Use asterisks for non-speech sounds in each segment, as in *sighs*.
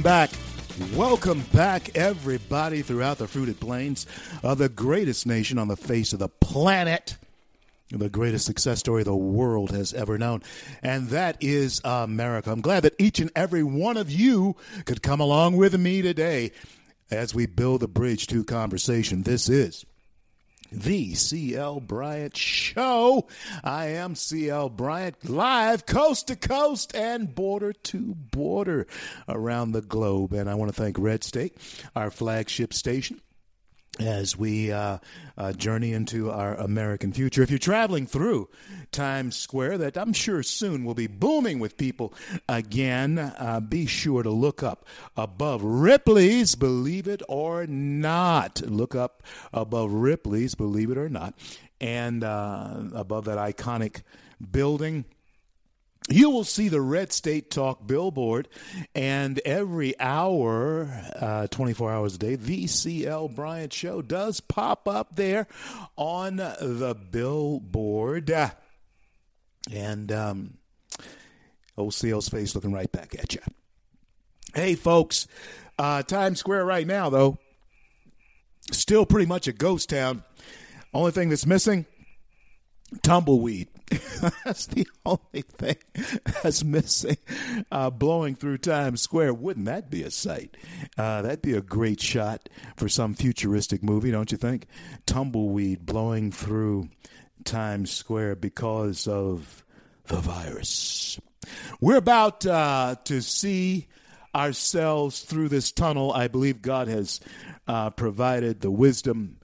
Welcome back. Welcome back, everybody, throughout the fruited plains of the greatest nation on the face of the planet, the greatest success story the world has ever known, and that is America. I'm glad that each and every one of you could come along with me today as we build the bridge to conversation. This is the CL Bryant Show. I am CL Bryant, live coast to coast and border to border around the globe. And I want to thank Red State, our flagship station as we uh, uh, journey into our American future. If you're traveling through Times Square, that I'm sure soon will be booming with people again, uh, be sure to look up above Ripley's, believe it or not. Look up above Ripley's, believe it or not. And uh, above that iconic building, you will see the Red State Talk billboard, and every hour, uh, 24 hours a day, the CL Bryant Show does pop up there on the billboard. And um, old CL's face looking right back at you. Hey, folks, uh, Times Square right now, though, still pretty much a ghost town. Only thing that's missing tumbleweed. *laughs* that's the only thing that's missing. Uh, blowing through Times Square. Wouldn't that be a sight? Uh, that'd be a great shot for some futuristic movie, don't you think? Tumbleweed blowing through Times Square because of the virus. We're about uh, to see ourselves through this tunnel. I believe God has uh, provided the wisdom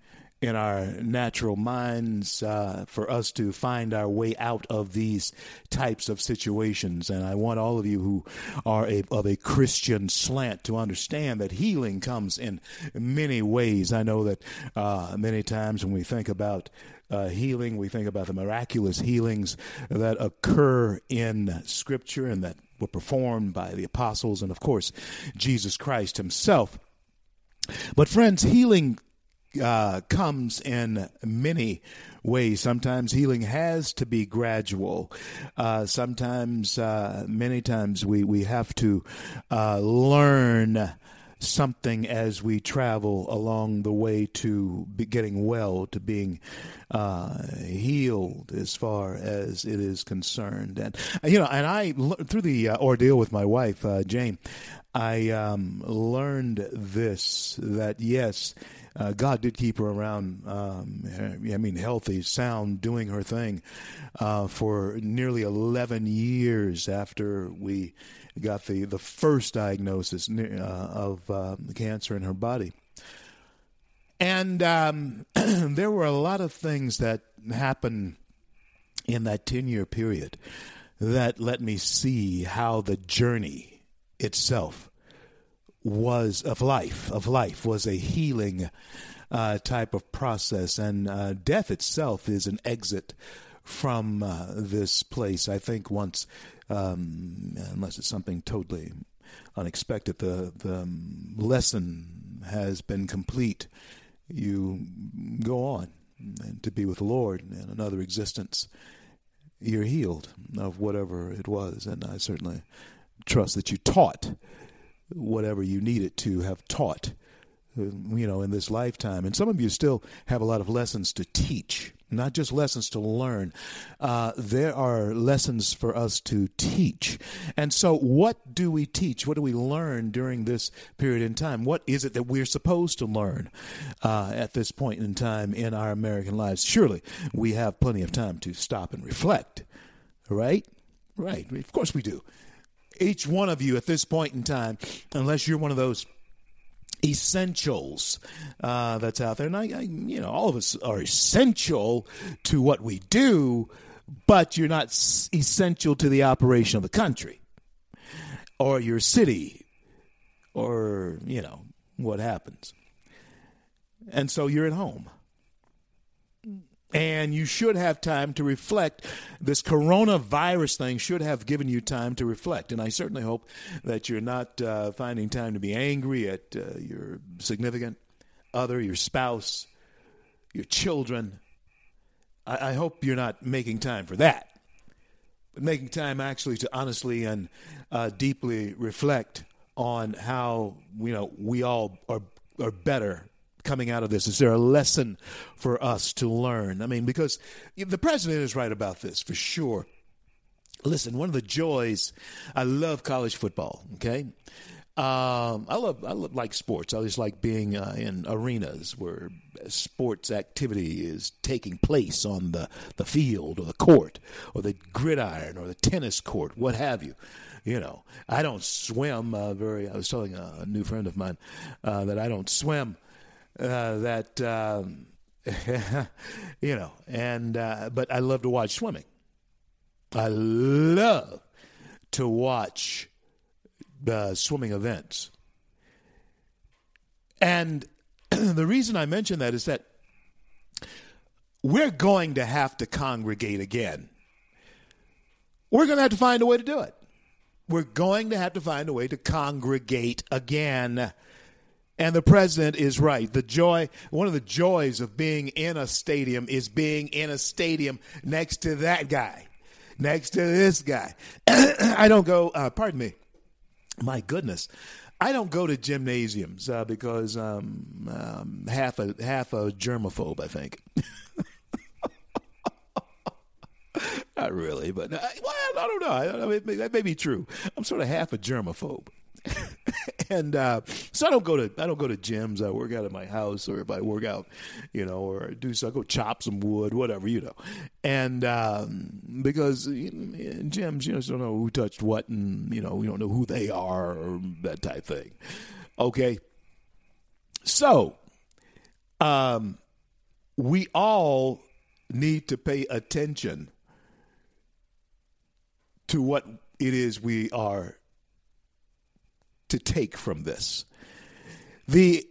in our natural minds uh, for us to find our way out of these types of situations. And I want all of you who are a, of a Christian slant to understand that healing comes in many ways. I know that uh, many times when we think about uh, healing, we think about the miraculous healings that occur in Scripture and that were performed by the apostles and, of course, Jesus Christ Himself. But, friends, healing uh, comes in many ways. Sometimes healing has to be gradual. Uh, sometimes, uh, many times, we, we have to uh, learn something as we travel along the way to getting well, to being uh, healed as far as it is concerned. And, you know, and I, through the uh, ordeal with my wife, uh, Jane, I um, learned this that yes, uh, God did keep her around. Um, I mean, healthy, sound, doing her thing uh, for nearly 11 years after we got the, the first diagnosis uh, of uh, cancer in her body. And um, *clears throat* there were a lot of things that happened in that 10 year period that let me see how the journey itself was of life of life was a healing uh, type of process, and uh, death itself is an exit from uh, this place. I think once, um, unless it's something totally unexpected, the the lesson has been complete. You go on and to be with the Lord in another existence. You're healed of whatever it was, and I certainly trust that you taught whatever you needed to have taught, uh, you know, in this lifetime. And some of you still have a lot of lessons to teach, not just lessons to learn. Uh, there are lessons for us to teach. And so, what do we teach? What do we learn during this period in time? What is it that we're supposed to learn uh, at this point in time in our American lives? Surely we have plenty of time to stop and reflect, right? Right. Of course we do each one of you at this point in time, unless you're one of those essentials uh, that's out there. And I, I, you know, all of us are essential to what we do, but you're not essential to the operation of the country or your city or, you know, what happens. And so you're at home. And you should have time to reflect. This coronavirus thing should have given you time to reflect. And I certainly hope that you're not uh, finding time to be angry at uh, your significant other, your spouse, your children. I, I hope you're not making time for that. But making time actually to honestly and uh, deeply reflect on how you know we all are are better coming out of this? Is there a lesson for us to learn? I mean, because the president is right about this for sure. Listen, one of the joys, I love college football. Okay, um, I love I love, like sports. I just like being uh, in arenas where sports activity is taking place on the the field or the court or the gridiron or the tennis court, what have you. You know, I don't swim uh, very. I was telling a new friend of mine uh, that I don't swim uh, that um, *laughs* you know, and uh, but I love to watch swimming. I love to watch the swimming events, and *clears throat* the reason I mention that is that we're going to have to congregate again. We're going to have to find a way to do it. We're going to have to find a way to congregate again. And the president is right. The joy, one of the joys of being in a stadium is being in a stadium next to that guy, next to this guy. *coughs* I don't go, uh, pardon me, my goodness. I don't go to gymnasiums uh, because um, um, half a half a germaphobe, I think. *laughs* Not really, but uh, well, I don't know. I, I mean, that may be true. I'm sort of half a germaphobe. *laughs* and uh, so I don't go to I don't go to gyms. I work out at my house, or if I work out, you know, or I do so I go chop some wood, whatever, you know. And um, because in gyms, you know, don't know who touched what, and you know, we don't know who they are, or that type thing. Okay, so um, we all need to pay attention to what it is we are to take from this. The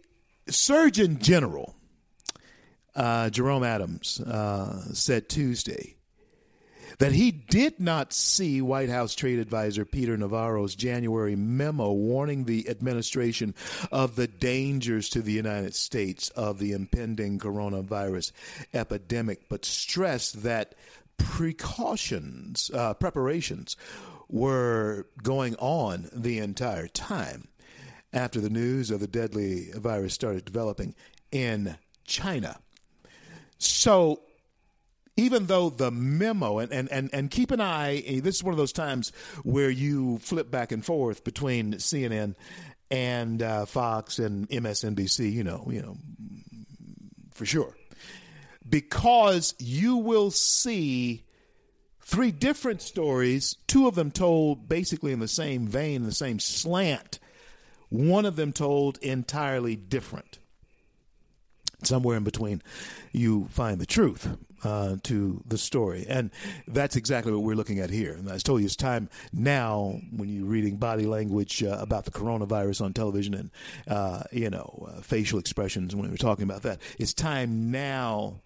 Surgeon General, uh, Jerome Adams, uh, said Tuesday that he did not see White House trade advisor Peter Navarro's January memo warning the administration of the dangers to the United States of the impending coronavirus epidemic, but stressed that precautions, uh, preparations were going on the entire time after the news of the deadly virus started developing in China. So, even though the memo, and, and, and, and keep an eye, this is one of those times where you flip back and forth between CNN and uh, Fox and MSNBC, you know, you know, for sure. Because you will see three different stories, two of them told basically in the same vein, the same slant, one of them told entirely different. Somewhere in between, you find the truth uh, to the story. And that's exactly what we're looking at here. And I told you it's time now when you're reading body language uh, about the coronavirus on television and, uh, you know, uh, facial expressions when we're talking about that. It's time now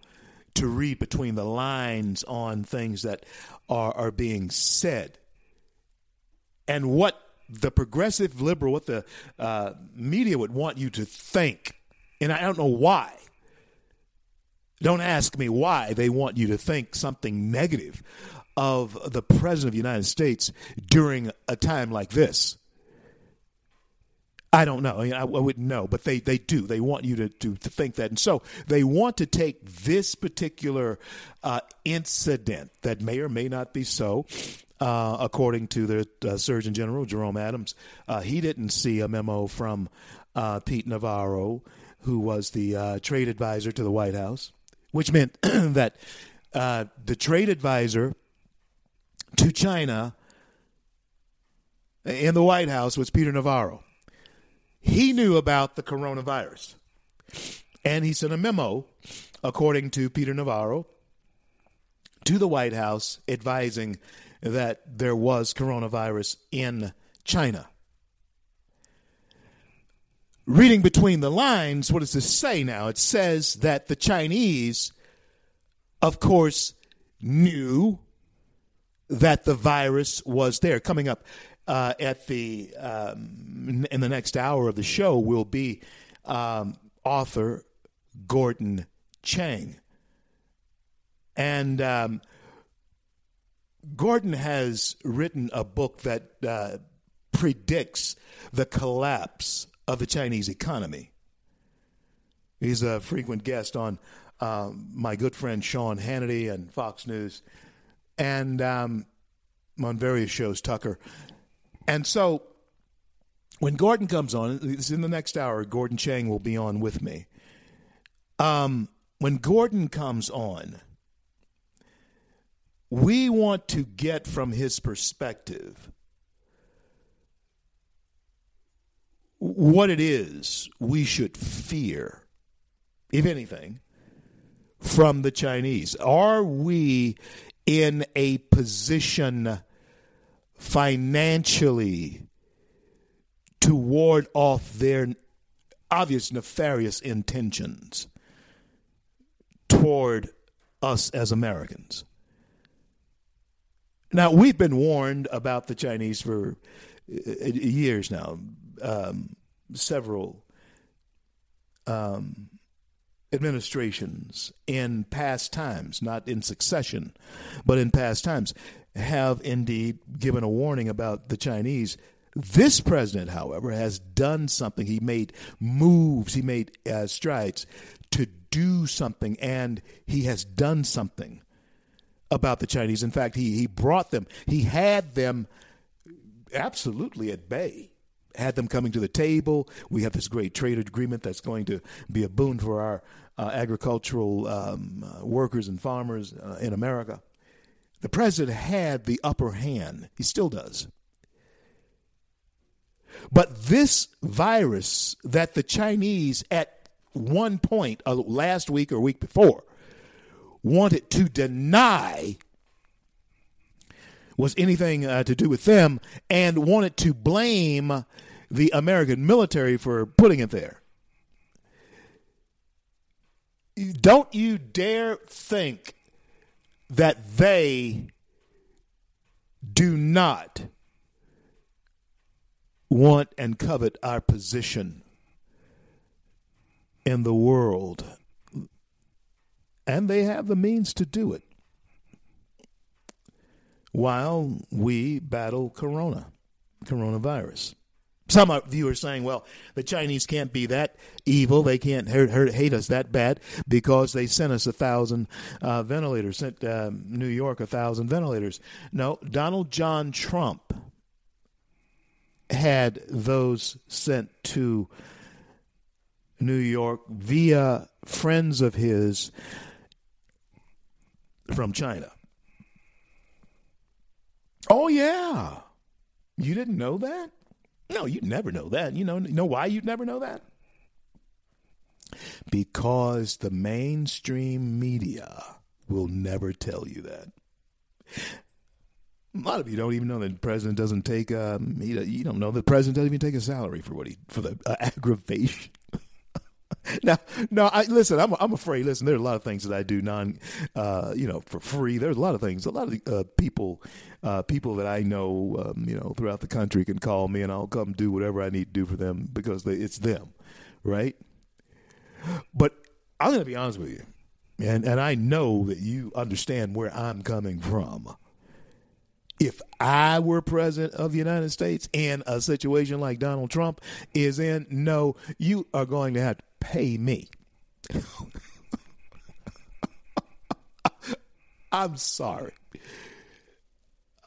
to read between the lines on things that are, are being said. And what the progressive liberal, what the uh, media would want you to think. And I don't know why. Don't ask me why they want you to think something negative of the President of the United States during a time like this. I don't know. I, I, wouldn't know, but they, they do. They want you to, to, to think that. And so they want to take this particular uh, incident that may or may not be so, uh, according to the uh, Surgeon General, Jerome Adams. Uh, he didn't see a memo from uh, Pete Navarro, who was the uh, trade advisor to the White House, which meant *clears throat* that the trade advisor to China in the White House was Peter Navarro. He knew about the coronavirus. And he sent a memo, according to Peter Navarro, to the White House advising that there was coronavirus in China. Reading between the lines, what does this say now? It says that the Chinese, of course, knew that the virus was there. Coming up uh, at the um, in the next hour of the show will be um, author Gordon Chang, and um, Gordon has written a book that uh, predicts the collapse of the Chinese economy. He's a frequent guest on uh, my good friend Sean Hannity and Fox News, and um, on various shows, Tucker. And so when Gordon comes on, it's in the next hour, Gordon Chang will be on with me. Um, when Gordon comes on, we want to get from his perspective what it is we should fear, if anything, from the Chinese. Are we in a position financially to ward off their obvious nefarious intentions toward us as Americans? Now, we've been warned about the Chinese for uh, years now, um, several um, administrations in past times, not in succession, but in past times, have indeed given a warning about the Chinese. This president, however, has done something. He made moves, he made uh, strides to do something, and he has done something about the Chinese. In fact, he, he brought them, he had them absolutely at bay. Had them coming to the table. We have this great trade agreement that's going to be a boon for our uh, agricultural um, uh, workers and farmers uh, in America. The president had the upper hand. He still does. But this virus that the Chinese at one point uh, last week or week before wanted to deny was anything uh, to do with them and wanted to blame the American military for putting it there. Don't you dare think that they do not want and covet our position in the world and they have the means to do it while we battle corona, coronavirus. Some are saying, well, the Chinese can't be that evil. They can't hurt, hurt, hate us that bad because they sent us a thousand uh, ventilators, sent uh, New York a thousand ventilators. No, Donald John Trump had those sent to New York via friends of his from China. Oh yeah. You didn't know that? No, you'd never know that. You know you know why you'd never know that? Because the mainstream media will never tell you that. A lot of you don't even know that the president doesn't take. Um, you don't know the president doesn't even take a salary for what he for the uh, *laughs* aggravation now, no, I listen. I'm I'm afraid. Listen, there's a lot of things that I do non, uh, you know, for free. There's a lot of things. A lot of uh, people, uh, people that I know, um, you know, throughout the country can call me, and I'll come do whatever I need to do for them because they, it's them, right? But I'm going to be honest with you, and and I know that you understand where I'm coming from. If I were president of the United States in a situation like Donald Trump is in, no, you are going to have to pay me. *laughs* I'm sorry.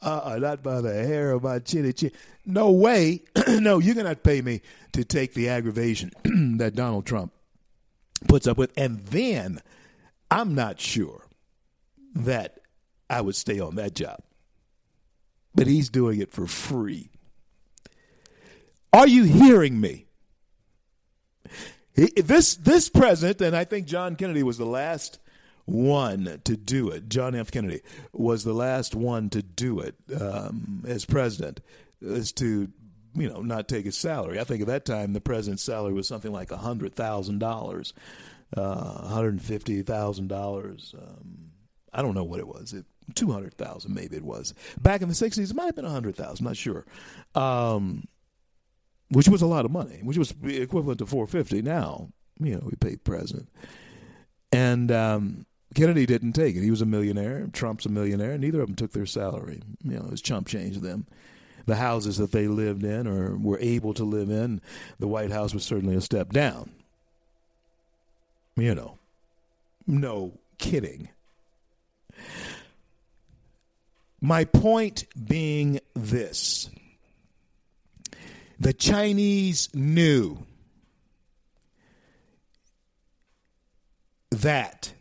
Uh, not by the hair of my chinny chin. No way. *clears throat* no, you're to pay me to take the aggravation *clears throat* that Donald Trump puts up with. And then I'm not sure that I would stay on that job. But he's doing it for free. Are you hearing me? This this president, and I think John Kennedy was the last one to do it. John F. Kennedy was the last one to do it um, as president, is to you know not take his salary. I think at that time the president's salary was something like a hundred thousand dollars, uh, hundred fifty thousand um, dollars. I don't know what it was. It, two hundred thousand maybe it was back in the sixties. It might have been a hundred thousand. Not sure. Um, which was a lot of money, which was equivalent to four fifty now. You know, we paid president, and um, Kennedy didn't take it. He was a millionaire. Trump's a millionaire. Neither of them took their salary. You know, it was chump change them. The houses that they lived in or were able to live in, the White House was certainly a step down. You know, no kidding. My point being this the Chinese knew that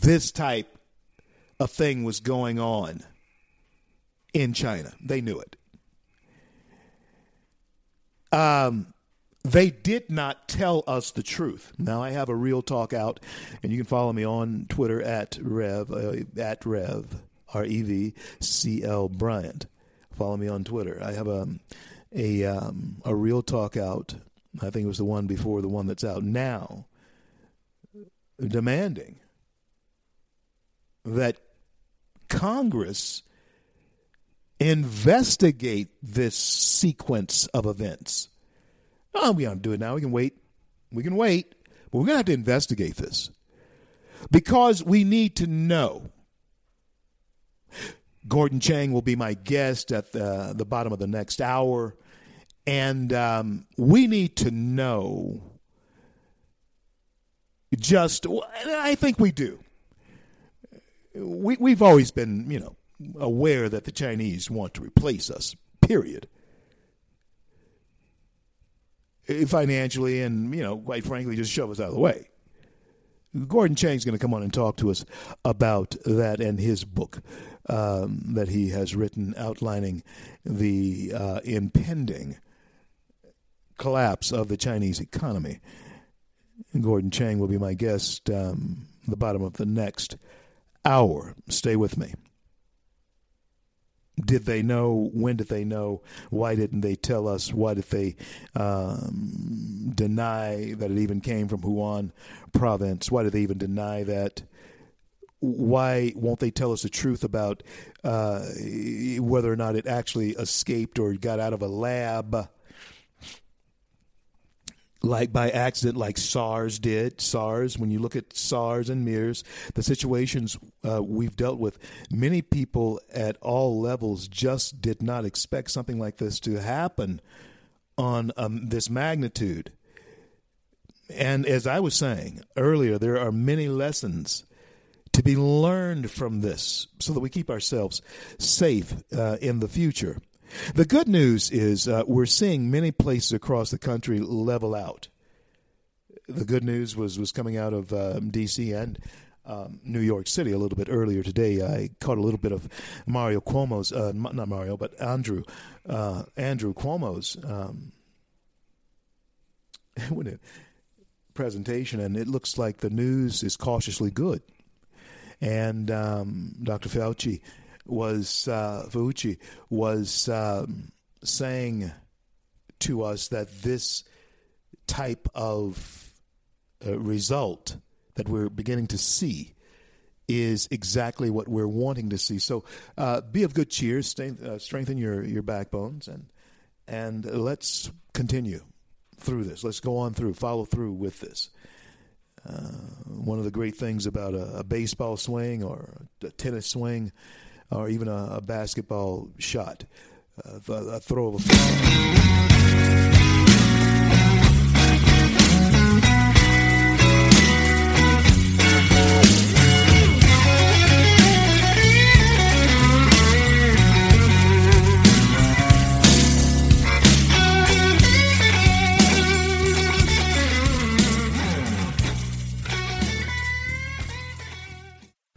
this type of thing was going on in China. They knew it. Um, they did not tell us the truth. Now I have a real talk out, and you can follow me on Twitter at Rev uh, at Rev R E V C L Bryant. Follow me on Twitter. I have a a um, a real talk out. I think it was the one before the one that's out now, demanding that Congress investigate this sequence of events. Oh, we don't do it now. We can wait. We can wait. But we're going to have to investigate this because we need to know. Gordon Chang will be my guest at the, the bottom of the next hour. And um, we need to know just, I think we do. We, we've always been, you know, aware that the Chinese want to replace us, period. Financially and, you know, quite frankly, just shove us out of the way. Gordon Chang's going to come on and talk to us about that and his book um, that he has written outlining the uh, impending collapse of the Chinese economy. Gordon Chang will be my guest um, the bottom of the next hour. Stay with me. Did they know? When did they know? Why didn't they tell us? Why did they um, deny that it even came from Wuhan province? Why did they even deny that? Why won't they tell us the truth about uh, whether or not it actually escaped or got out of a lab? Like by accident, like SARS did. SARS, when you look at SARS and MERS, the situations uh, we've dealt with, many people at all levels just did not expect something like this to happen on um, this magnitude. And as I was saying earlier, there are many lessons to be learned from this so that we keep ourselves safe uh, in the future. The good news is uh, we're seeing many places across the country level out. The good news was was coming out of um, D.C. and um, New York City a little bit earlier today. I caught a little bit of Mario Cuomo's, uh, not Mario, but Andrew, uh, Andrew Cuomo's um, *laughs* presentation, and it looks like the news is cautiously good. And um, Dr. Fauci was uh, was um, saying to us that this type of uh, result that we're beginning to see is exactly what we're wanting to see. So uh, be of good cheer, stay, uh, strengthen your, your backbones, and and let's continue through this. Let's go on through, follow through with this. Uh, one of the great things about a, a baseball swing or a tennis swing or even a, a basketball shot, uh, a throw of a football.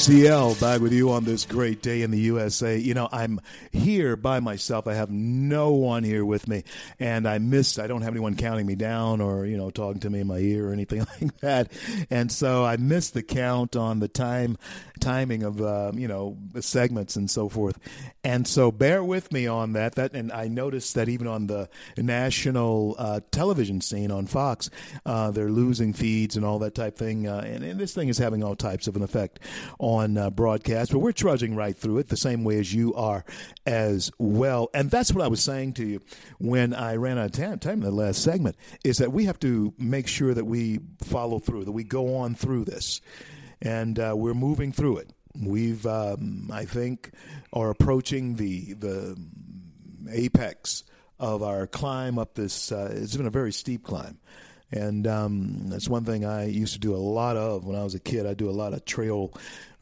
CL back with you on this great day in the USA. You know, I'm here by myself. I have no one here with me, and I miss. I don't have anyone counting me down or you know talking to me in my ear or anything *laughs* like that. And so I missed the count on the time timing of uh, you know segments and so forth. And so bear with me on that. That and I noticed that even on the national uh, television scene on Fox, uh, they're losing feeds and all that type thing. Uh, and, and this thing is having all types of an effect on uh, broadcast. But we're trudging right through it the same way as you are as well. And that's what I was saying to you when I ran out of time, time in the last segment is that we have to make sure that we follow through, that we go on through this and uh, we're moving through it. We've, um, I think, are approaching the the apex of our climb up this. Uh, it's been a very steep climb, and um, that's one thing I used to do a lot of when I was a kid. I do a lot of trail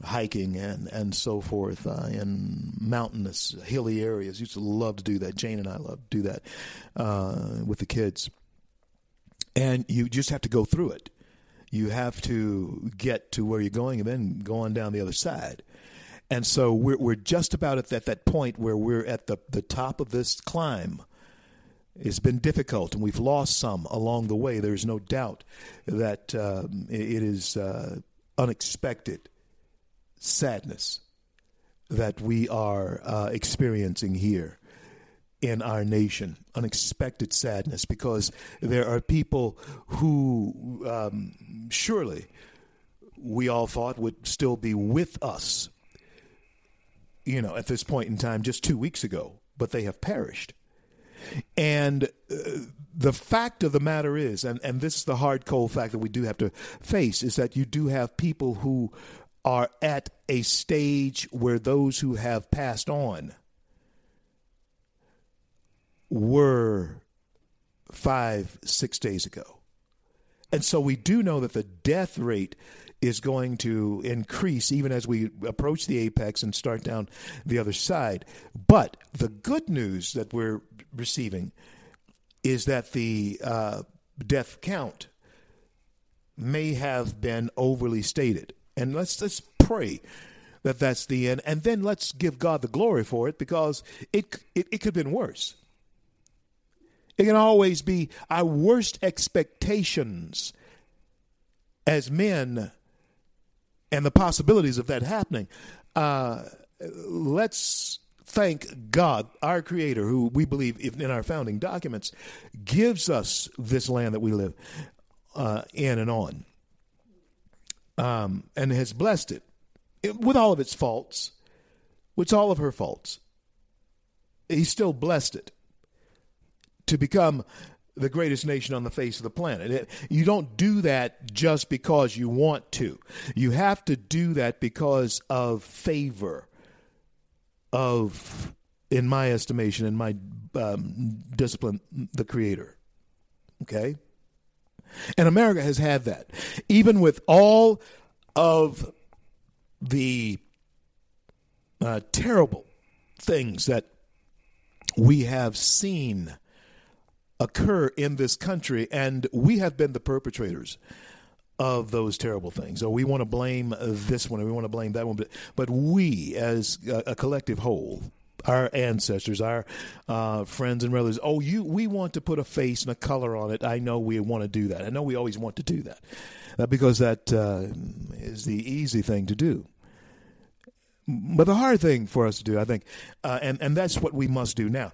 hiking and and so forth uh, in mountainous, hilly areas. Used to love to do that. Jane and I love to do that uh, with the kids, and you just have to go through it you have to get to where you're going and then go on down the other side. And so we're, we're just about at that, that point where we're at the, the top of this climb. It's been difficult, and we've lost some along the way. There's no doubt that um, it is uh, unexpected sadness that we are uh, experiencing here in our nation, unexpected sadness, because there are people who um, surely we all thought would still be with us, you know, at this point in time just two weeks ago, but they have perished. And uh, the fact of the matter is, and, and this is the hard, cold fact that we do have to face, is that you do have people who are at a stage where those who have passed on were five, six days ago. And so we do know that the death rate is going to increase even as we approach the apex and start down the other side. But the good news that we're receiving is that the uh, death count may have been overly stated. And let's let's pray that that's the end, and then let's give God the glory for it because it it, it could have been worse. It can always be our worst expectations as men and the possibilities of that happening. Uh, let's thank God, our Creator, who we believe in our founding documents gives us this land that we live uh, in and on, um, and has blessed it with all of its faults, with all of her faults. He still blessed it to become the greatest nation on the face of the planet. You don't do that just because you want to. You have to do that because of favor, of, in my estimation, in my um, discipline, the Creator. Okay? And America has had that. Even with all of the uh, terrible things that we have seen occur in this country, and we have been the perpetrators of those terrible things. Or we want to blame this one, and we want to blame that one, but, but we, as a, a collective whole, our ancestors, our uh, friends and relatives. Oh, you, we want to put a face and a color on it. I know we want to do that. I know we always want to do that uh, because that uh, is the easy thing to do. But the hard thing for us to do, I think, uh, and and that's what we must do now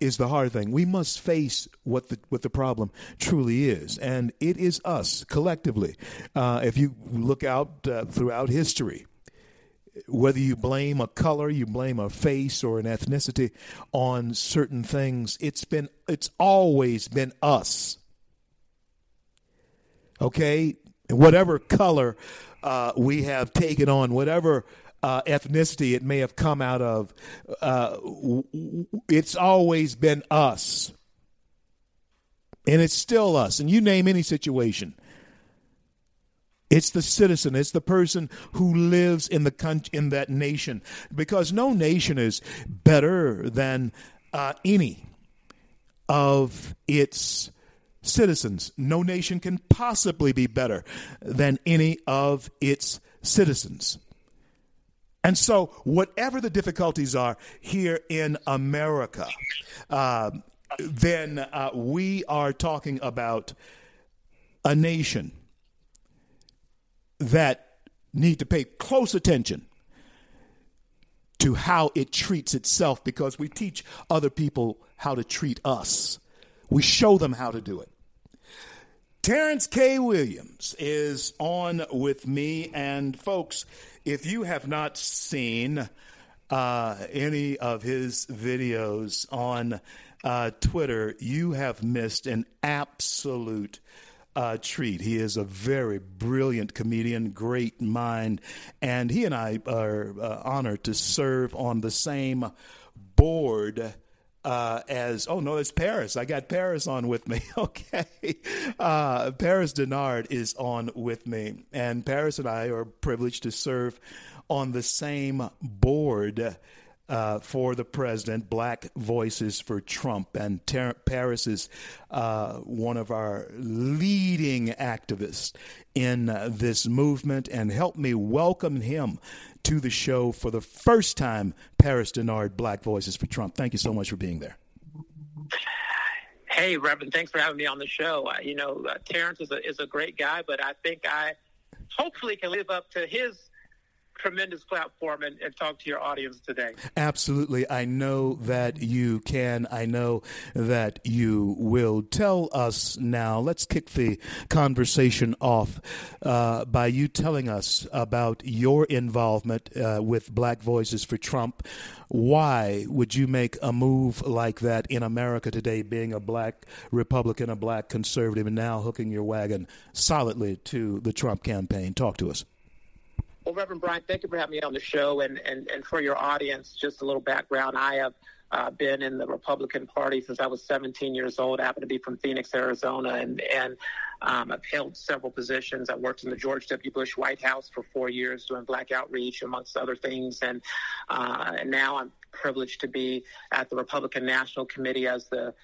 is the hard thing. We must face what the what the problem truly is, and it is us collectively. Uh, if you look out uh, throughout history, whether you blame a color, you blame a face or an ethnicity on certain things, it's been it's always been us. Okay, whatever color uh, we have taken on, whatever uh, ethnicity it may have come out of, uh, it's always been us. And it's still us. And you name any situation. It's the citizen. It's the person who lives in the country, in that nation, because no nation is better than uh, any of its citizens. No nation can possibly be better than any of its citizens. And so, whatever the difficulties are here in America, uh, then uh, we are talking about a nation that need to pay close attention to how it treats itself because we teach other people how to treat us. We show them how to do it. Terrence K. Williams is on with me, and folks, if you have not seen uh, any of his videos on uh, Twitter, you have missed an absolute uh, treat. He is a very brilliant comedian, great mind, and he and I are uh, honored to serve on the same board uh, as oh no, it's Paris. I got Paris on with me. *laughs* okay, uh, Paris Dennard is on with me, and Paris and I are privileged to serve on the same board. Uh, for the president, Black Voices for Trump. And Ter- Paris is uh, one of our leading activists in uh, this movement. And help me welcome him to the show for the first time, Paris Dennard, Black Voices for Trump. Thank you so much for being there. Hey, Reverend, thanks for having me on the show. Uh, you know, uh, Terrence is a, is a great guy, but I think I hopefully can live up to his tremendous platform and, and, talk to your audience today. Absolutely. I know that you can. I know that you will. Tell us now, let's kick the conversation off uh, by you telling us about your involvement uh, with Black Voices for Trump. Why would you make a move like that in America today, being a black Republican, a black conservative, and now hooking your wagon solidly to the Trump campaign? Talk to us. Well, Reverend Bryant, thank you for having me on the show. And, and, and for your audience, just a little background. I have uh, been in the Republican Party since I was 17 years old. I happen to be from Phoenix, Arizona, and, and um, I've held several positions. I worked in the George W. Bush White House for four years doing black outreach, amongst other things. And, uh, and now I'm privileged to be at the Republican National Committee as the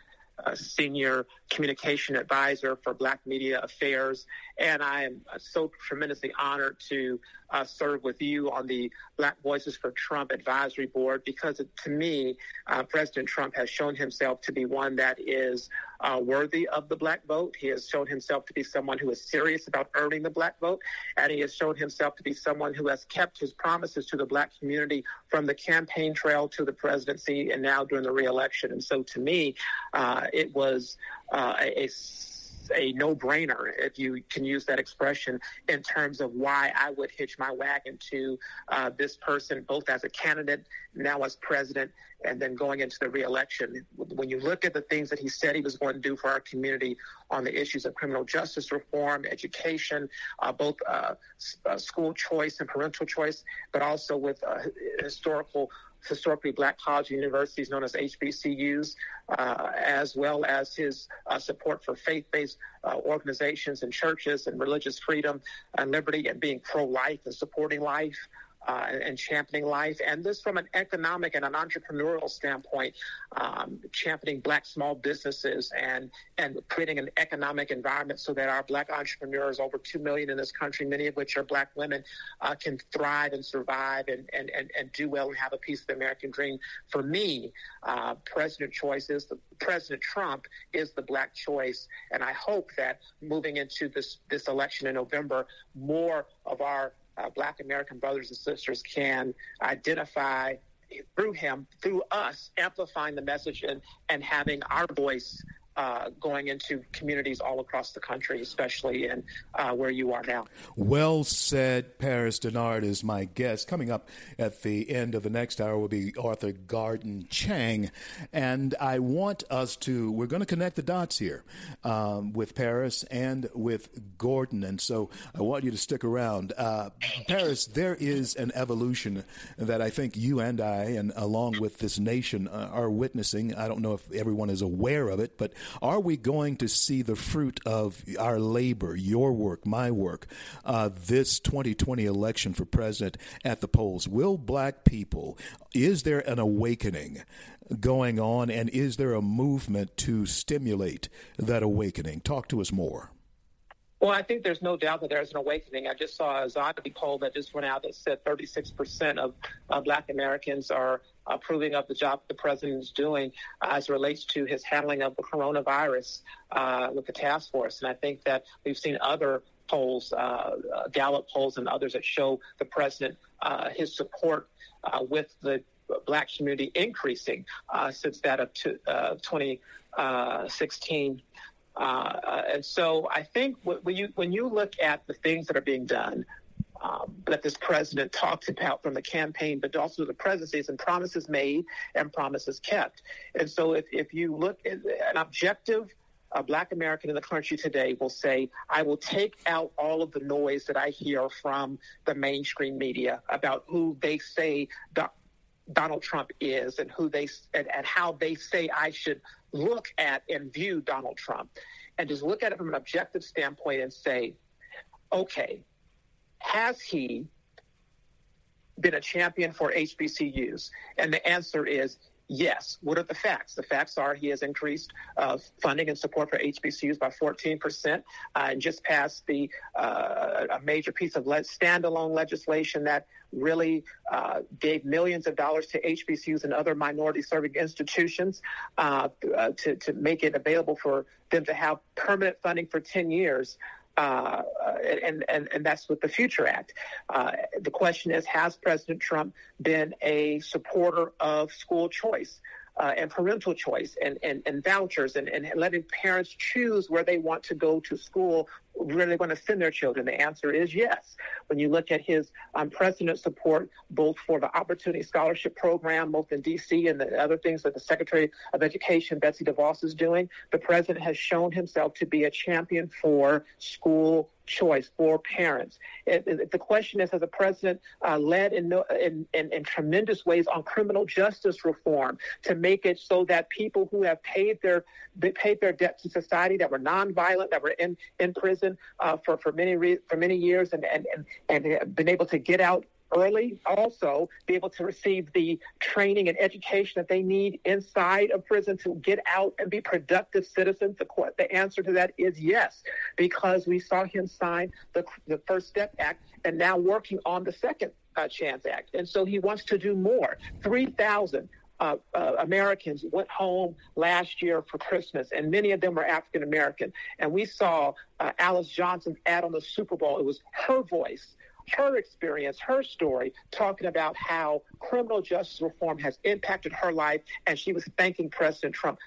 uh, senior communication advisor for Black Media Affairs, and I am so tremendously honored to uh, serve with you on the Black Voices for Trump Advisory Board because to me, uh, President Trump has shown himself to be one that is uh, worthy of the black vote. He has shown himself to be someone who is serious about earning the black vote, and he has shown himself to be someone who has kept his promises to the black community from the campaign trail to the presidency and now during the reelection. And so to me, uh, it was uh, a, a a no-brainer, if you can use that expression, in terms of why I would hitch my wagon to uh, this person, both as a candidate, now as president, and then going into the reelection. When you look at the things that he said he was going to do for our community on the issues of criminal justice reform, education, uh, both uh, uh school choice and parental choice, but also with uh, historical historically black college universities known as HBCUs, uh, as well as his uh, support for faith-based uh, organizations and churches and religious freedom and liberty and being pro-life and supporting life uh, and championing life. And this from an economic and an entrepreneurial standpoint, um, championing black small businesses and, and creating an economic environment so that our black entrepreneurs, over 2 million in this country, many of which are black women, uh, can thrive and survive and, and, and, and do well and have a piece of the American dream. For me, uh, President choice is the President Trump is the black choice. And I hope that moving into this, this election in November, more of our uh, Black American brothers and sisters can identify through him, through us, amplifying the message and, and having our voice uh, going into communities all across the country, especially in uh, where you are now. Well said. Paris Dennard is my guest. Coming up at the end of the next hour will be author Gordon Chang. And I want us to, we're going to connect the dots here um, with Paris and with Gordon. And so I want you to stick around. Uh, Paris, there is an evolution that I think you and I, and along with this nation, uh, are witnessing. I don't know if everyone is aware of it, but are we going to see the fruit of our labor, your work, my work, uh, this 2020 election for president at the polls? Will black people, is there an awakening going on, and is there a movement to stimulate that awakening? Talk to us more. Well, I think there's no doubt that there's an awakening. I just saw a Zogby poll that just went out that said 36% of uh, black Americans are approving of the job the president is doing uh, as relates to his handling of the coronavirus uh, with the task force. And I think that we've seen other polls, uh, uh, Gallup polls and others that show the president, uh, his support with the black community increasing since that of t- 2016. Uh, and so I think when you when you look at the things that are being done, um, that this president talks about from the campaign, but also the presidencies and promises made and promises kept. And so if, if you look at an objective a black American in the country today will say, I will take out all of the noise that I hear from the mainstream media about who they say Do- Donald Trump is and who they and, and how they say I should look at and view Donald Trump and just look at it from an objective standpoint and say, okay, has he been a champion for HBCUs? And the answer is Yes. What are the facts? The facts are he has increased uh, funding and support for HBCUs by 14% uh, and just passed the uh, a major piece of le- standalone legislation that really uh, gave millions of dollars to HBCUs and other minority serving institutions uh, to, to make it available for them to have permanent funding for 10 years. Uh, and, and, and that's with the Future Act. Uh, the question is, has President Trump been a supporter of school choice? Uh, and parental choice and, and, and vouchers and, and letting parents choose where they want to go to school, where they want to send their children? The answer is yes. When you look at his unprecedented support, both for the Opportunity Scholarship Program, both in D.C. and the other things that the Secretary of Education, Betsy DeVos, is doing, the president has shown himself to be a champion for school choice for parents. It, it, the question is, has the president uh, led in, in, in, in, tremendous ways on criminal justice reform to make it so that people who have paid their paid their debt to society, that were nonviolent, that were in in prison uh, for for many re- for many years, and and and and been able to get out early, also be able to receive the training and education that they need inside of prison to get out and be productive citizens? The, the answer to that is yes, because we saw him sign the, the First Step Act and now working on the Second uh, Chance Act. And so he wants to do more. 3,000 uh, uh, Americans went home last year for Christmas, and many of them were African American. And we saw uh, Alice Johnson's ad on the Super Bowl. It was her voice her experience, her story, talking about how criminal justice reform has impacted her life, and she was thanking President Trump.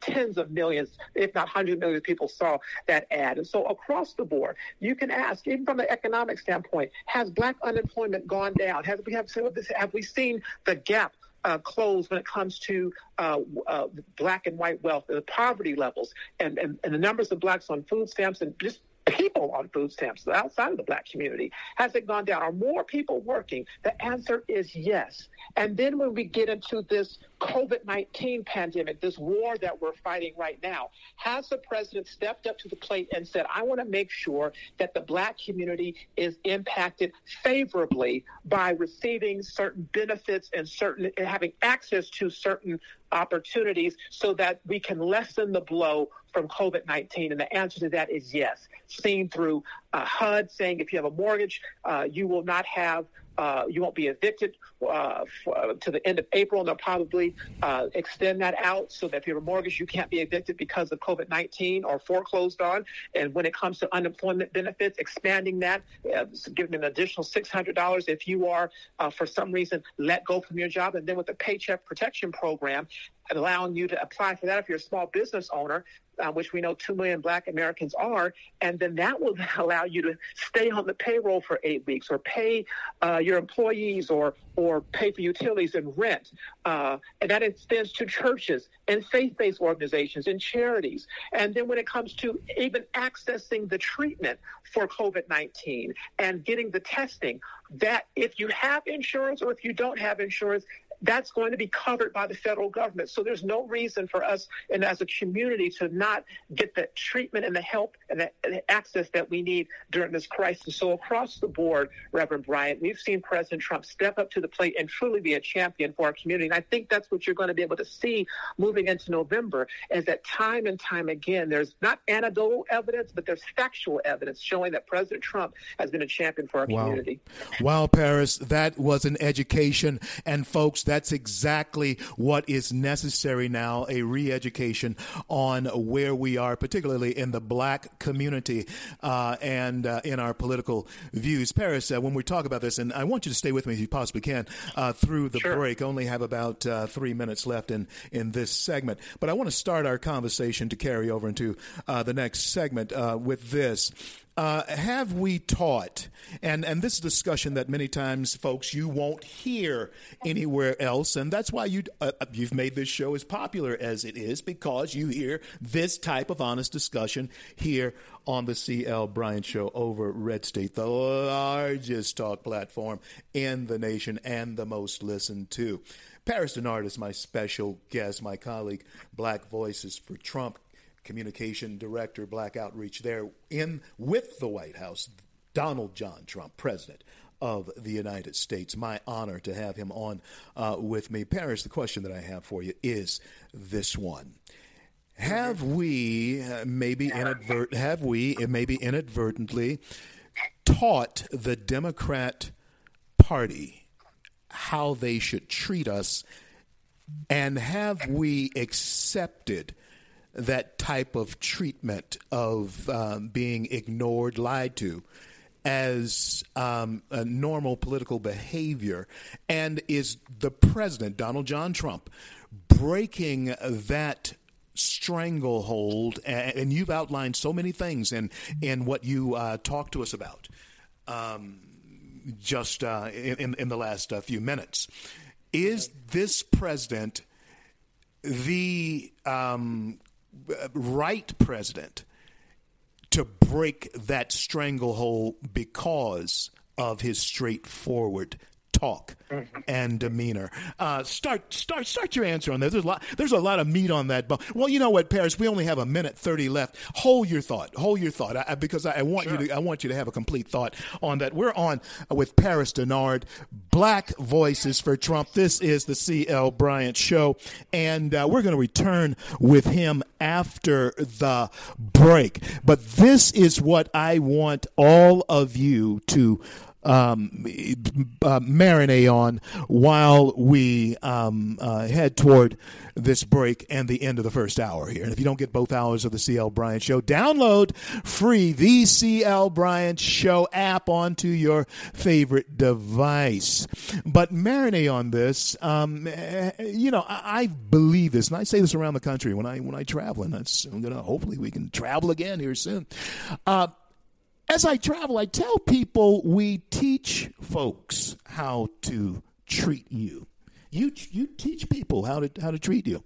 Tens of millions, if not hundreds of millions of people saw that ad. And so across the board, you can ask, even from an economic standpoint, has black unemployment gone down? Has we have, have we seen the gap uh, close when it comes to uh, uh, black and white wealth, the poverty levels, and, and, and the numbers of blacks on food stamps, and just people on food stamps outside of the black community? Has it gone down? Are more people working? The answer is yes. And then when we get into this COVID 19 pandemic, this war that we're fighting right now, has the president stepped up to the plate and said, I want to make sure that the black community is impacted favorably by receiving certain benefits and certain and having access to certain opportunities so that we can lessen the blow from COVID 19? And the answer to that is yes. Seen through uh, HUD saying if you have a mortgage, uh, you will not have uh, you won't be evicted uh, for, uh, to the end of April, and they'll probably uh, extend that out so that if you have a mortgage, you can't be evicted because of COVID 19 or foreclosed on. And when it comes to unemployment benefits, expanding that, uh, giving an additional $600 if you are, uh, for some reason, let go from your job. And then with the Paycheck Protection Program, allowing you to apply for that if you're a small business owner, uh, which we know 2 million black Americans are, and then that will *laughs* allow you to stay on the payroll for eight weeks or pay uh, your employees or, or pay for utilities and rent. Uh, and that extends to churches and faith-based organizations and charities. And then when it comes to even accessing the treatment for COVID-19 and getting the testing, that if you have insurance or if you don't have insurance, that's going to be covered by the federal government. So there's no reason for us and as a community to not get the treatment and the help and the, and the, access that we need during this crisis. So across the board, Reverend Bryant, we've seen President Trump step up to the plate and truly be a champion for our community. And I think that's what you're going to be able to see moving into November is that time and time again, there's not anecdotal evidence, but there's factual evidence showing that President Trump has been a champion for our wow. community. Wow, Paris, that was an education. And folks, that's exactly what is necessary now a re education on where we are, particularly in the black community uh, and uh, in our political views. Paris, uh, when we talk about this, and I want you to stay with me if you possibly can uh, through the sure. break, only have about uh, three minutes left in, in this segment. But I want to start our conversation to carry over into uh, the next segment with this. Uh, have we taught, and, and this discussion that many times, folks, you won't hear anywhere else, and that's why you, uh, you've made this show as popular as it is, because you hear this type of honest discussion here on the CL Bryant Show over Red State, the largest talk platform in the nation and the most listened to. Paris Dennard is my special guest, my colleague, Black Voices for Trump communication director, Black Outreach, there in with the White House, Donald John Trump, president of the United States. My honor to have him on uh, with me. Paris, the question that I have for you is this one. Have we uh, maybe inadvert have we uh, maybe inadvertently taught the Democrat Party how they should treat us and have we accepted that type of treatment of um, being ignored, lied to, as um, a normal political behavior? And is the president, Donald John Trump, breaking that stranglehold? And you've outlined so many things in, in what you uh, talked to us about um, just uh, in, in the last uh, few minutes. Is this president the um, right president to break that stranglehold because of his straightforward talk and demeanor. Uh, start, start, start your answer on this. There's a lot. There's a lot of meat on that. But well, you know what, Paris? We only have a minute thirty left. Hold your thought. Hold your thought, I, because I, I want sure. you to. I want you to have a complete thought on that. We're on with Paris Dennard, Black Voices for Trump. This is the C.L. Bryant Show, and uh, we're going to return with him after the break. But this is what I want all of you to um, uh, marinate on while we um, uh, head toward this break and the end of the first hour here. And if you don't get both hours of the CL Bryant Show, download free the CL Bryant Show app onto your favorite device. But marinate on this. Um, you know, I, I, believe this, and I say this around the country when I when I travel, and that's I'm gonna hopefully we can travel again here soon. Uh, as I travel, I tell people we teach folks how to treat you. You, you teach people how to how to treat you,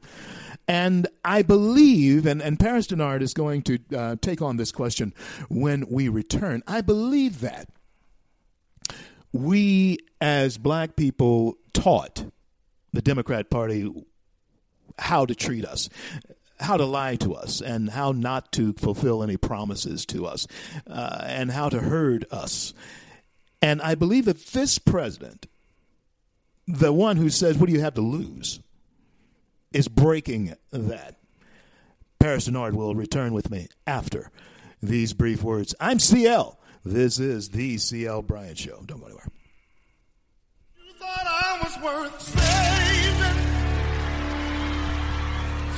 and I believe, and, and Paris Dennard is going to uh, take on this question when we return. I believe that we, as black people, taught the Democrat Party how to treat us how to lie to us and how not to fulfill any promises to us uh, and how to herd us. And I believe that this president, the one who says, What do you have to lose? is breaking that. Paris Dennard will return with me after these brief words. I'm CL. This is the CL Bryant Show. Don't go anywhere.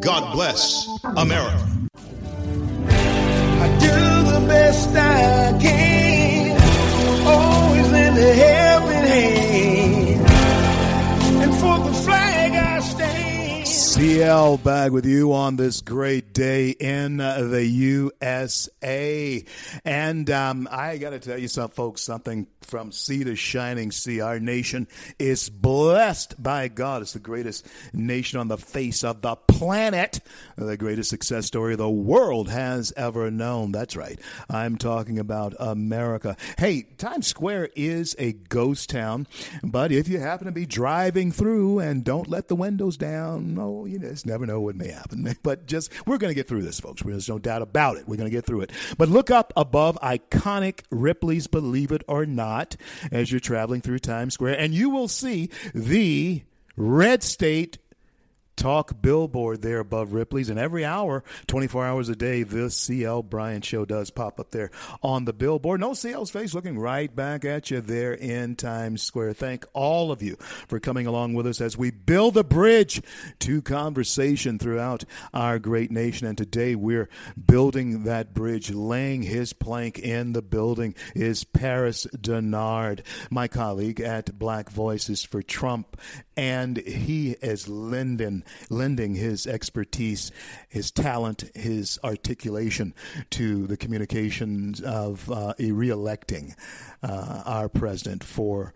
God bless America. I do the best I can, always in the hand. And for the. CL back with you on this great day in the USA. And um, I got to tell you some folks something from sea to shining sea. Our nation is blessed by God. It's the greatest nation on the face of the planet, the greatest success story the world has ever known. That's right. I'm talking about America. Hey, Times Square is a ghost town, but if you happen to be driving through and don't let the windows down, oh, you just never know what may happen. *laughs* But just, we're going to get through this, folks. There's no doubt about it. We're going to get through it. But look up above iconic Ripley's Believe It or Not as you're traveling through Times Square, and you will see the Red State Talk billboard there above Ripley's, and every hour, 24 hours a day, this CL Bryant show does pop up there on the billboard. No CL's face looking right back at you there in Times Square. Thank all of you for coming along with us as we build a bridge to conversation throughout our great nation. And today we're building that bridge, laying his plank in the building is Paris Dennard, my colleague at Black Voices for Trump. And he is lending, lending his expertise, his talent, his articulation to the communications of uh, re-electing uh, our president for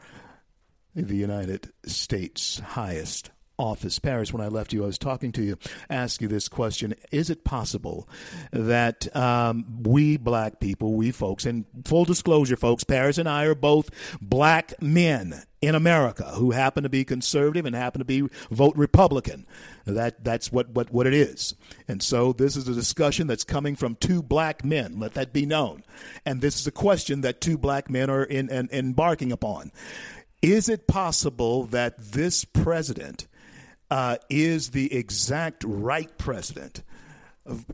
the United States' highest office. Paris, when I left you, I was talking to you, ask you this question Is it possible that um, we black people, we folks, and full disclosure, folks, Paris and I are both black men in America who happen to be conservative and happen to be vote Republican. That that's what, what, what it is. And so this is a discussion that's coming from two black men. Let that be known. And this is a question that two black men are in, in, embarking upon. Is it possible that this president uh, is the exact right president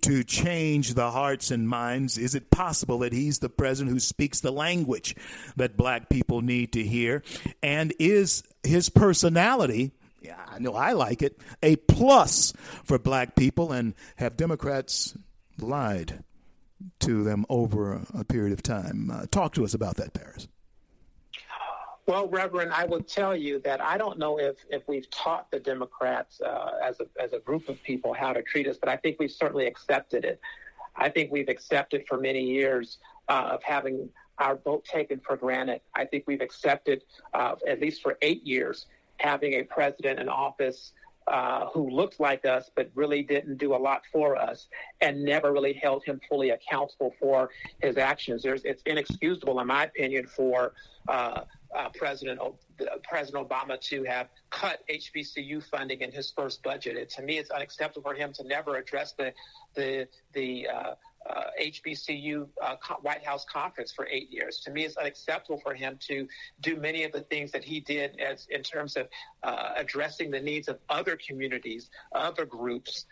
to change the hearts and minds? Is it possible that he's the president who speaks the language that black people need to hear? And is his personality, yeah, I know I like it, a plus for black people? And have Democrats lied to them over a period of time? Uh, talk to us about that, Paris. Well, Reverend, I would tell you that I don't know if, if we've taught the Democrats uh, as, a, as a group of people how to treat us, but I think we've certainly accepted it. I think we've accepted for many years uh, of having our vote taken for granted. I think we've accepted, uh, at least for eight years, having a president in office uh, who looked like us but really didn't do a lot for us and never really held him fully accountable for his actions. There's, it's inexcusable, in my opinion, for uh, uh, President o- President Obama to have cut HBCU funding in his first budget. It, to me, it's unacceptable for him to never address the the the uh, uh, HBCU uh, White House conference for eight years. To me, it's unacceptable for him to do many of the things that he did as in terms of uh, addressing the needs of other communities, other groups.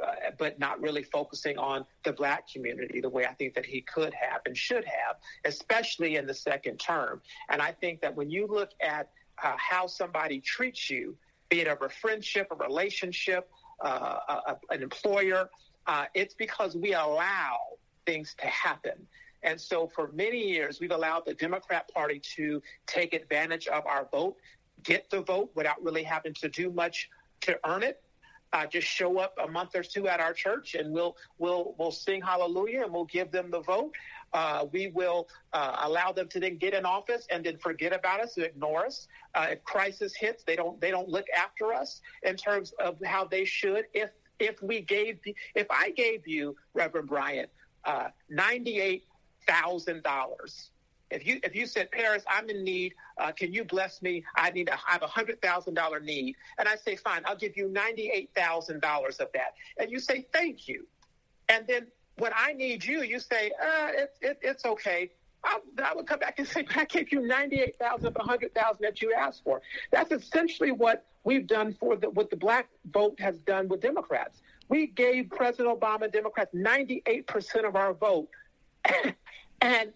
Uh, but not really focusing on the black community the way I think that he could have and should have, especially in the second term. And I think that when you look at uh, how somebody treats you, be it a friendship, a relationship, uh, a, a, an employer, Uh, it's because we allow things to happen. And so for many years, we've allowed the Democrat Party to take advantage of our vote, get the vote without really having to do much to earn it. Uh, just show up a month or two at our church, and we'll we'll we'll sing hallelujah, and we'll give them the vote. Uh, we will uh, allow them to then get in office and then forget about us and ignore us. Uh, if crisis hits, they don't they don't look after us in terms of how they should. If if we gave if I gave you Reverend Bryant uh, ninety eight thousand dollars. If you if you said Paris, I'm in need, uh, can you bless me? I need a, I have a hundred thousand dollar need, and I say fine, I'll give you ninety eight thousand dollars of that, and you say thank you, and then when I need you, you say uh, it's it, it's okay. I, I would come back and *laughs* say I gave you ninety eight thousand of a hundred thousand that you asked for. That's essentially what we've done for the what the black vote has done with Democrats. We gave President Obama Democrats ninety eight percent of our vote. *laughs* and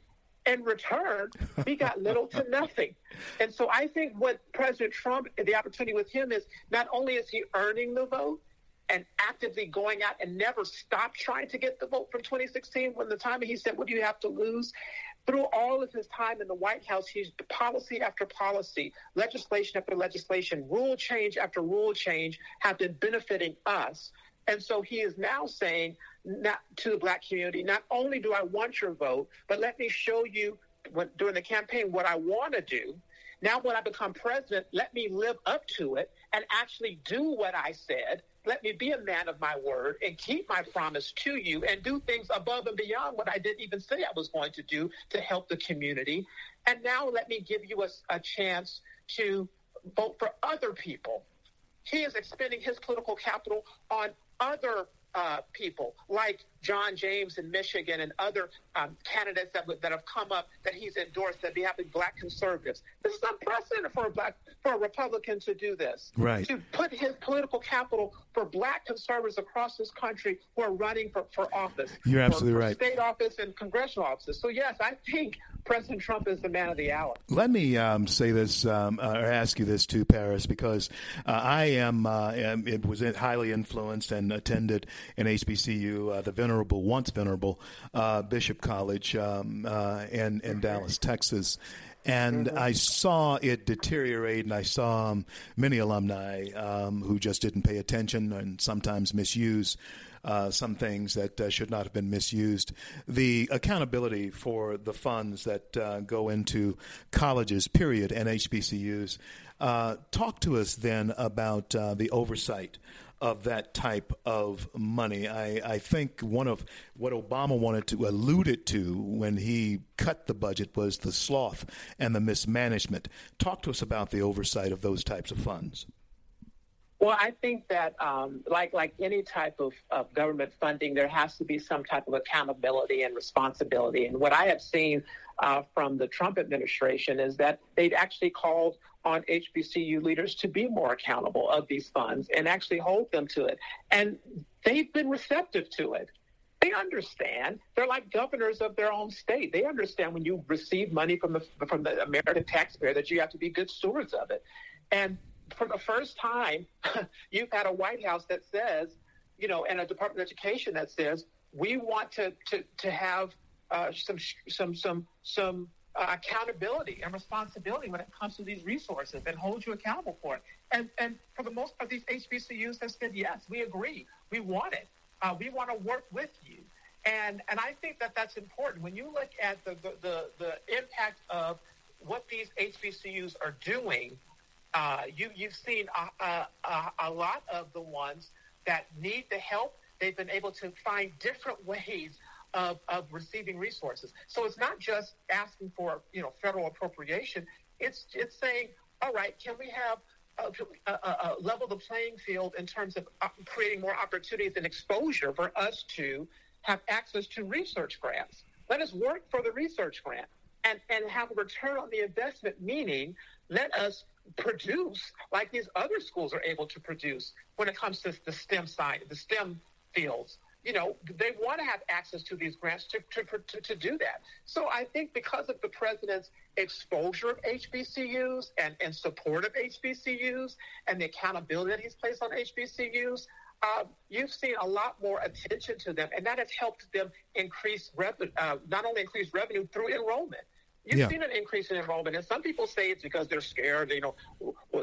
in return, we got little to nothing. And so I think what President Trump, the opportunity with him is not only is he earning the vote and actively going out and never stopped trying to get the vote from 2016 when the time he said, What do you have to lose? Through all of his time in the White House, he's policy after policy, legislation after legislation, rule change after rule change have been benefiting us. And so he is now saying not to the black community, not only do I want your vote, but let me show you what, during the campaign what I want to do. Now, when I become president, let me live up to it and actually do what I said. Let me be a man of my word and keep my promise to you and do things above and beyond what I didn't even say I was going to do to help the community. And now let me give you a, a chance to vote for other people. He is expending his political capital on other uh, people like John James in Michigan and other um, candidates that, that have come up that he's endorsed that behalf of black conservatives. This is unprecedented for a black for a Republican to do this. Right. To put his political capital for black conservatives across this country who are running for, for office. You're for, absolutely for right. State office and congressional offices. So yes, I think President Trump is the man of the hour. Let me um, say this um, uh, or ask you this too, Paris, because uh, I am, uh, am, it was highly influenced and attended in HBCU, uh, the venerable, once venerable uh, Bishop College um, uh, in in Dallas, Texas. And Mm-hmm. I saw it deteriorate, and I saw um, many alumni um, who just didn't pay attention and sometimes misuse uh, some things that uh, should not have been misused. The accountability for the funds that uh, go into colleges, period, and HBCUs. Uh, talk to us then about uh, the oversight of that type of money. I, I think one of what Obama wanted to alluded to when he cut the budget was the sloth and the mismanagement. Talk to us about the oversight of those types of funds. Well, I think that um, like like any type of, of government funding, there has to be some type of accountability and responsibility. And what I have seen uh, from the Trump administration is that they've actually called on HBCU leaders to be more accountable of these funds and actually hold them to it. And they've been receptive to it. They understand. They're like governors of their own state. They understand when you receive money from the from the American taxpayer that you have to be good stewards of it. And for the first time, *laughs* you've had a White House that says, you know, and a Department of Education that says we want to to to have uh, some some some some uh, accountability and responsibility when it comes to these resources and hold you accountable for it. And and for the most part, these HBCUs have said yes, we agree, we want it, uh, we want to work with you. And and I think that that's important when you look at the the the, the impact of what these HBCUs are doing. Uh, you you've seen a, a, a, a lot of the ones that need the help. They've been able to find different *laughs* ways of, of receiving resources. So it's not just asking for you know federal appropriation. It's it's saying, all right, can we have a, level the playing field in terms of uh, creating more opportunities and exposure for us to have access to research grants. Let us work for the research grant and, and have a return on the investment, meaning let us produce like these other schools are able to produce when it comes to the STEM side, the STEM fields. You know, they want to have access to these grants to, to, to, to do that. So I think because of the president's exposure of HBCUs and, and support of HBCUs and the accountability that he's placed on HBCUs, uh, you've seen a lot more attention to them, and that has helped them increase revenue, uh, not only increase revenue through enrollment. You've Yeah. seen an increase in enrollment, and some people say it's because they're scared. You know,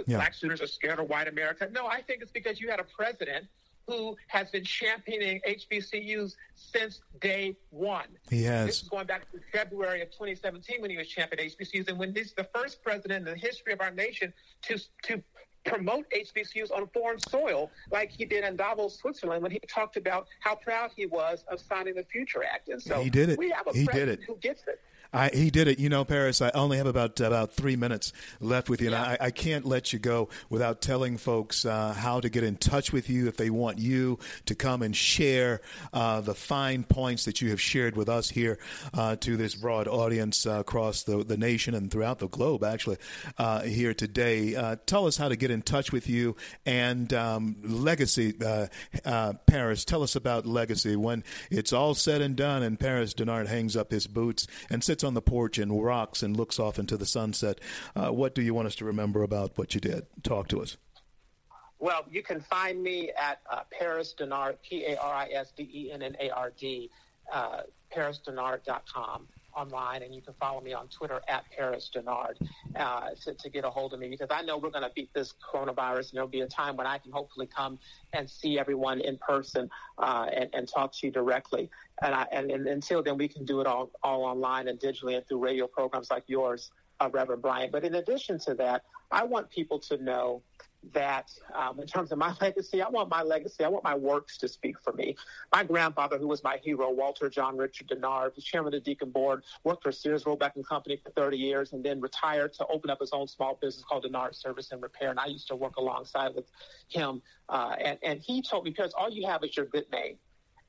Yeah. black students are scared of white America. No, I think it's because you had a president who has been championing HBCUs since day one. He has. This is going back to February of 2017 when he was championing HBCUs, and when he's the first president in the history of our nation to to promote HBCUs on foreign soil, like he did in Davos, Switzerland, when he talked about how proud he was of signing the Future Act. And so He did it. We have a He did president it. who gets it. I, he did it. You know, Paris, I only have about about three minutes left with you, and I, I can't let you go without telling folks uh, how to get in touch with you if they want you to come and share uh, the fine points that you have shared with us here uh, to this broad audience uh, across the, the nation and throughout the globe, actually, uh, here today. Uh, tell us how to get in touch with you and um, Legacy, uh, uh, Paris. Tell us about Legacy. When it's all said and done and Paris Dennard hangs up his boots and sits on the porch and rocks and looks off into the sunset, uh, what do you want us to remember about what you did? Talk to us. Well, you can find me at uh, Paris Dennard, P A R I S D E N N A R D, uh, parisdennard.com online, and you can follow me on Twitter at Paris Dennard uh, to, to get a hold of me because I know we're going to beat this coronavirus, and there'll be a time when I can hopefully come and see everyone in person uh, and, and talk to you directly. And, I, and, and until then, we can do it all, all online and digitally and through radio programs like yours, uh, Reverend Bryant. But in addition to that, I want people to know that um, in terms of my *laughs* legacy, I want my legacy, I want my works to speak for me. My grandfather, who was my hero, Walter John Richard Dennard, was chairman of the Deacon Board, worked for Sears Roebuck and Company for 30 years, and then retired to open up his own small business called Dennard Service and Repair. And I used to work alongside with him. Uh, and, and he told me, because all you have is your good name.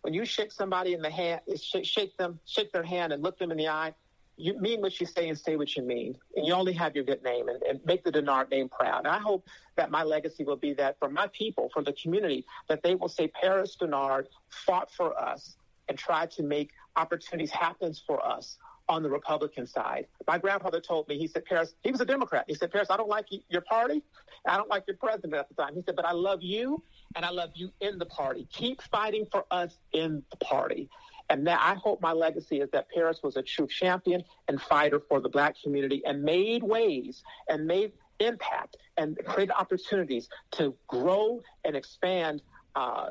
When you shake somebody in the hand, shake, shake them, shake their hand, and look them in the eye, you mean what you say and say what you mean. And you only have your good name and, and make the Dennard name proud. And I hope that my legacy will be that for my people, for the community, that they will say Paris Dennard fought for us and tried to make opportunities happen for us on the Republican side. My grandfather told me, he said, Paris, he was a Democrat. He said, Paris, I don't like your party. I don't like your president at the time. He said, but I love you and I love you in the party. Keep fighting for us in the party. And that I hope my legacy is that Paris was a true champion and fighter for the black community and made ways and made impact and created opportunities to grow and expand uh,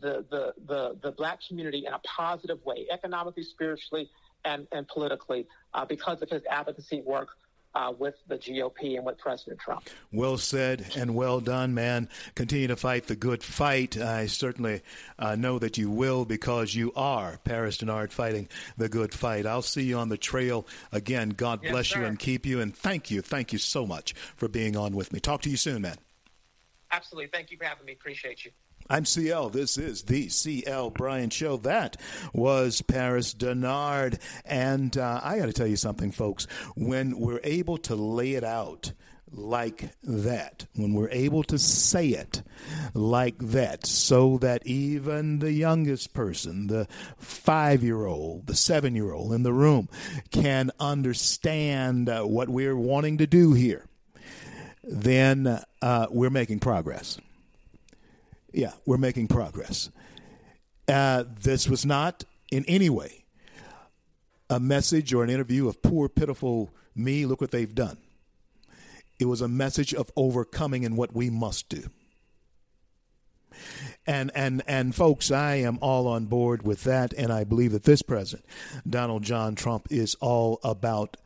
the, the, the, the black community in a positive way, economically, spiritually, and, and politically, uh, because of his advocacy work uh, with the GOP and with President Trump. Well said and well done, man. Continue to fight the good fight. I certainly uh, know that you will because you are Paris Dennard fighting the good fight. I'll see you on the trail again. God Yes, bless you and keep you. And thank you. Thank you so much for being on with me. Talk to you soon, man. Absolutely. Thank you for having me. Appreciate you. I'm CL. This is the CL Bryant Show. That was Paris Dennard. And uh, I got to tell you something, folks. When we're able to lay it out like that, when we're able to say it like that, so that even the youngest person, the five year old, the seven year old in the room, can understand uh, what we're wanting to do here, then uh, we're making progress. Yeah, we're making progress. Uh, this was not in any way a message or an interview of poor, pitiful me. Look what they've done. It was a message of overcoming and what we must do. And and and folks, I am all on board with that, and I believe that this president, Donald John Trump, is all about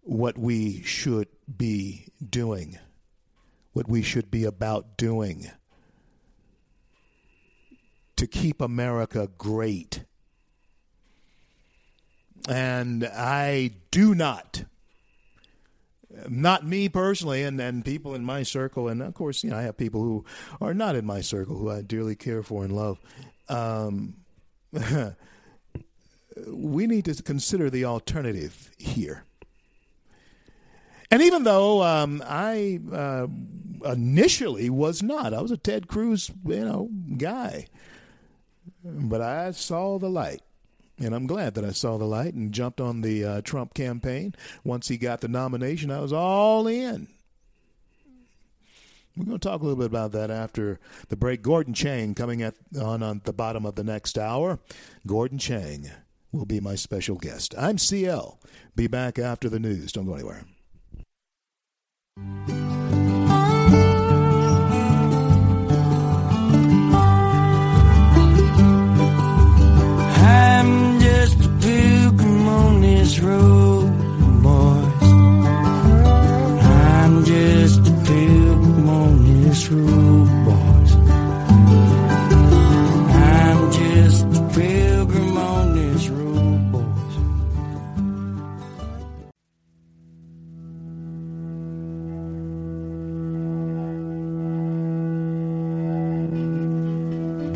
what we should be doing, what we should be about doing to keep America great. And I do not, not me personally, and, and people in my circle, and of course, you know, I have people who are not in my circle who I dearly care for and love. Um, *laughs* we need to consider the alternative here. And even though um, I uh, initially was not, I was a Ted Cruz, you know, guy. But I saw the light, and I'm glad that I saw the light and jumped on the uh, Trump campaign. Once he got the nomination, I was all in. We're going to talk a little bit about that after the break. Gordon Chang coming at on, on the bottom of the next hour. Gordon Chang will be my special guest. I'm CL. Be back after the news. Don't go anywhere. This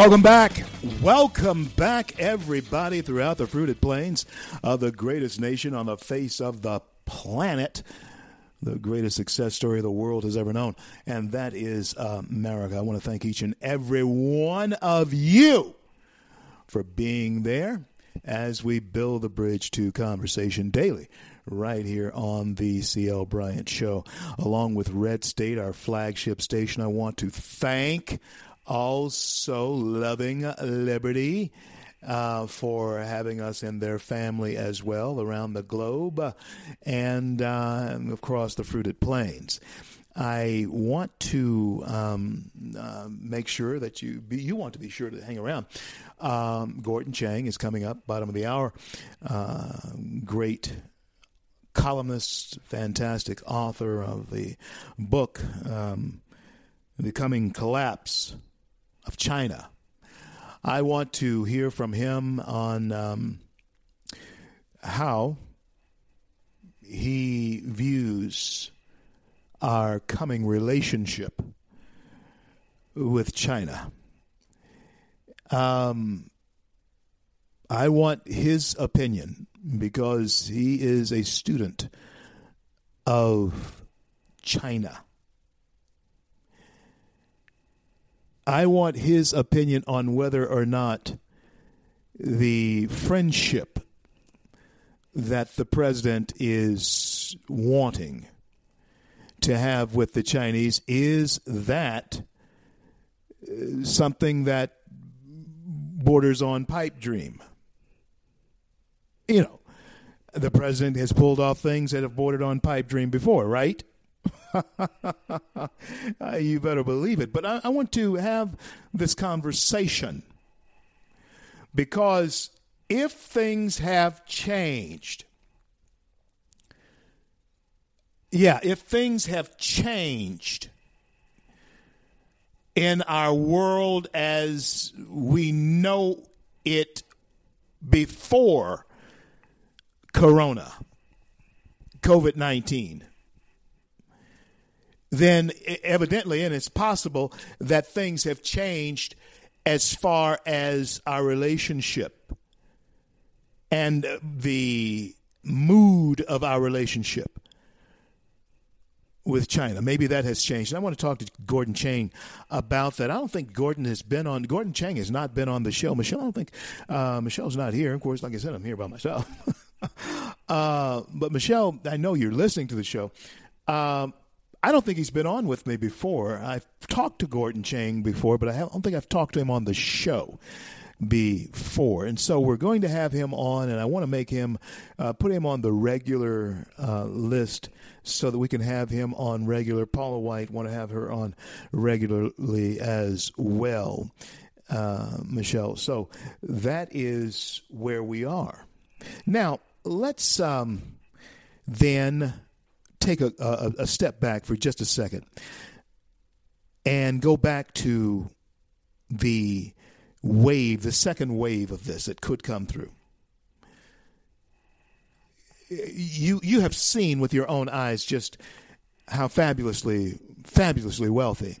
Welcome back. Welcome back, everybody, throughout the fruited plains of the greatest nation on the face of the planet. The greatest success story the world has ever known, and that is America. I want to thank each and every one of you for being there as we build the bridge to conversation daily right here on the CL Bryant Show. Along with Red State, our flagship station, I want to thank also Loving Liberty. Uh, for having us in their family as well around the globe uh, and across the fruited plains. I want to um, uh, make sure that you be, you want to be sure to hang around. Um, Gordon Chang is coming up, bottom of the hour. Uh, great columnist, fantastic author of the book um, "The Coming Collapse of China." I want to hear from him on um, how he views our coming relationship with China. Um, I want his opinion because he is a student of China. I want his opinion on whether or not the friendship that the president is wanting to have with the Chinese is that uh, something that borders on pipe dream. You know, the president has pulled off things that have bordered on pipe dream before, right? *laughs* you better believe it. But I, I want to have this conversation because if things have changed, yeah, if things have changed in our world as we know it before Corona, COVID 19, then evidently, and it's possible that things have changed as far as our relationship and the mood of our relationship with China. Maybe that has changed. And I want to talk to Gordon Chang about that. I don't think Gordon has been on. Gordon Chang has not been on the show. Michelle, I don't think uh, Michelle's not here. Of course, like I said, I'm here by myself. *laughs* uh, but Michelle, I know you're listening to the show. Um, I don't think he's been on with me before. I've talked to Gordon Chang before, but I don't think I've talked to him on the show before. And so we're going to have him on, and I want to make him, uh, put him on the regular uh, list so that we can have him on regular. Paula White, want to have her on regularly as well, uh, Michelle. So that is where we are. Now, let's um, then take a, a, a step back for just a second. and go back to the wave, the second wave of this that could come through. You you have seen with your own eyes just how fabulously fabulously wealthy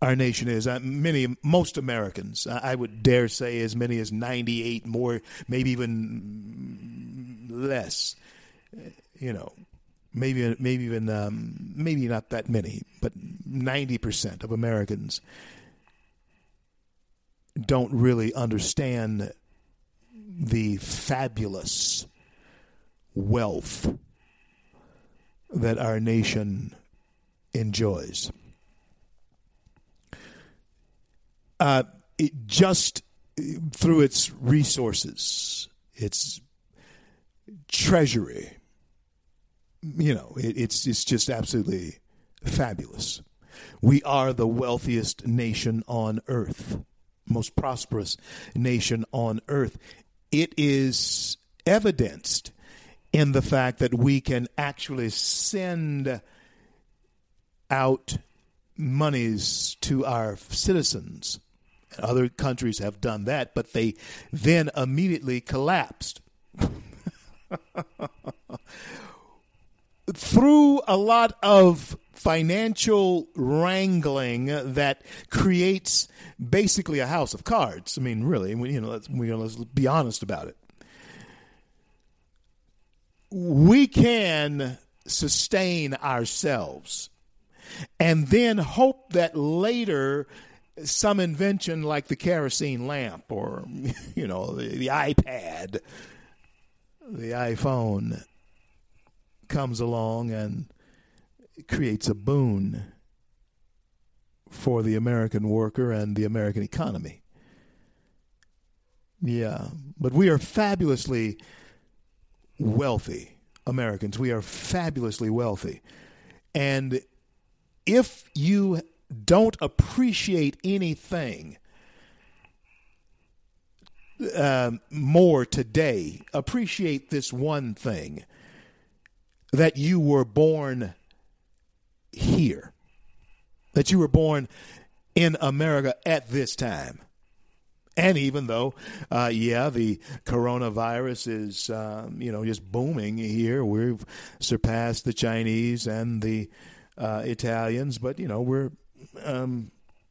our nation is. Uh, many, most Americans, I would dare say, as many as ninety-eight, more, maybe even less. You know, maybe maybe even um, maybe not that many, but ninety percent of Americans don't really understand the fabulous wealth that our nation enjoys. Uh, it just through its resources, its treasury, you know, it, it's it's just absolutely fabulous. We are the wealthiest nation on earth most prosperous nation on earth. It is evidenced in the fact that we can actually send out monies to our citizens. Other countries have done that, but they then immediately collapsed. *laughs* Through a lot of financial wrangling that creates basically a house of cards. I mean, really, you know, let's, know, let's be honest about it. We can sustain ourselves and then hope that later some invention like the kerosene lamp or *laughs* you know the, the iPad the iPhone comes along and creates a boon for the American worker and the American economy. Yeah, but we are fabulously wealthy Americans. We are fabulously wealthy. And if you don't appreciate anything uh, more today, appreciate this one thing that you were born here, that you were born in America at this time. And even though, uh, yeah, the coronavirus is, um, you know, just booming here, we've surpassed the Chinese and the uh, Italians, but, you know, we're um,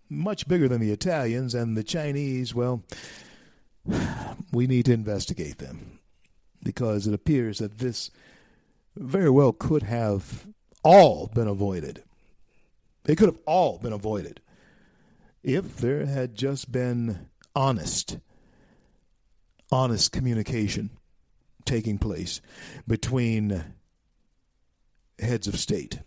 much bigger than the Italians and the Chinese. Well, *sighs* we need to investigate them because it appears that this very well could have all been avoided. They could have all been avoided if there had just been honest, honest communication taking place between heads of state.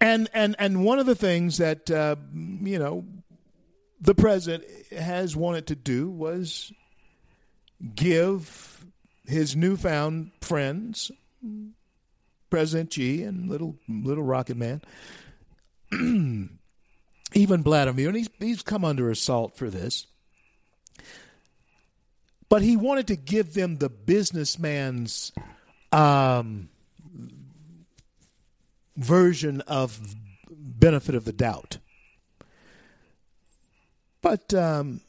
And and and one of the things that uh, you know the president has wanted to do was give his newfound friends President Xi and little little Rocket Man, *clears throat* even Vladimir, and he's he's come under assault for this. But he wanted to give them the businessman's um, version of benefit of the doubt. But um,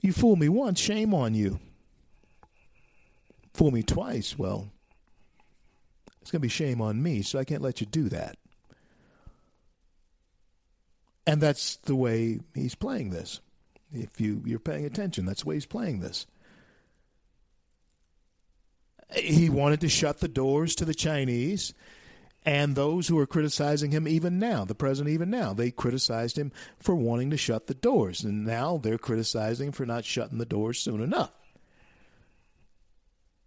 you fool me once, shame on you. Fool me twice, well, it's going to be shame on me, so I can't let you do that. And that's the way he's playing this. If you, you're paying attention, that's the way he's playing this. He wanted to shut the doors to the Chinese and those who are criticizing him even now, the president even now, they criticized him for wanting to shut the doors. And now they're criticizing for not shutting the doors soon enough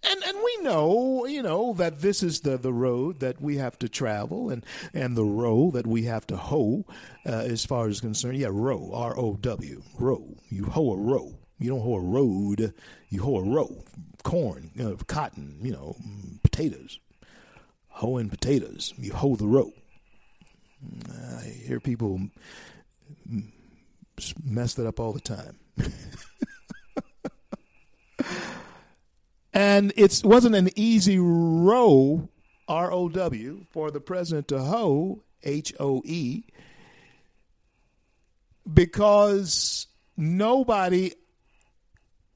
and and we know you know that this is the the road that we have to travel and and the row that we have to hoe uh, as far as concerned. Yeah row r o w row. You hoe a row. You don't hoe a road. You hoe a row. Corn you know, cotton you know potatoes. Hoeing potatoes. You hoe the row. I hear people mess that up all the time *laughs* and it wasn't an easy row R O W, for the president to hoe, H O E, because nobody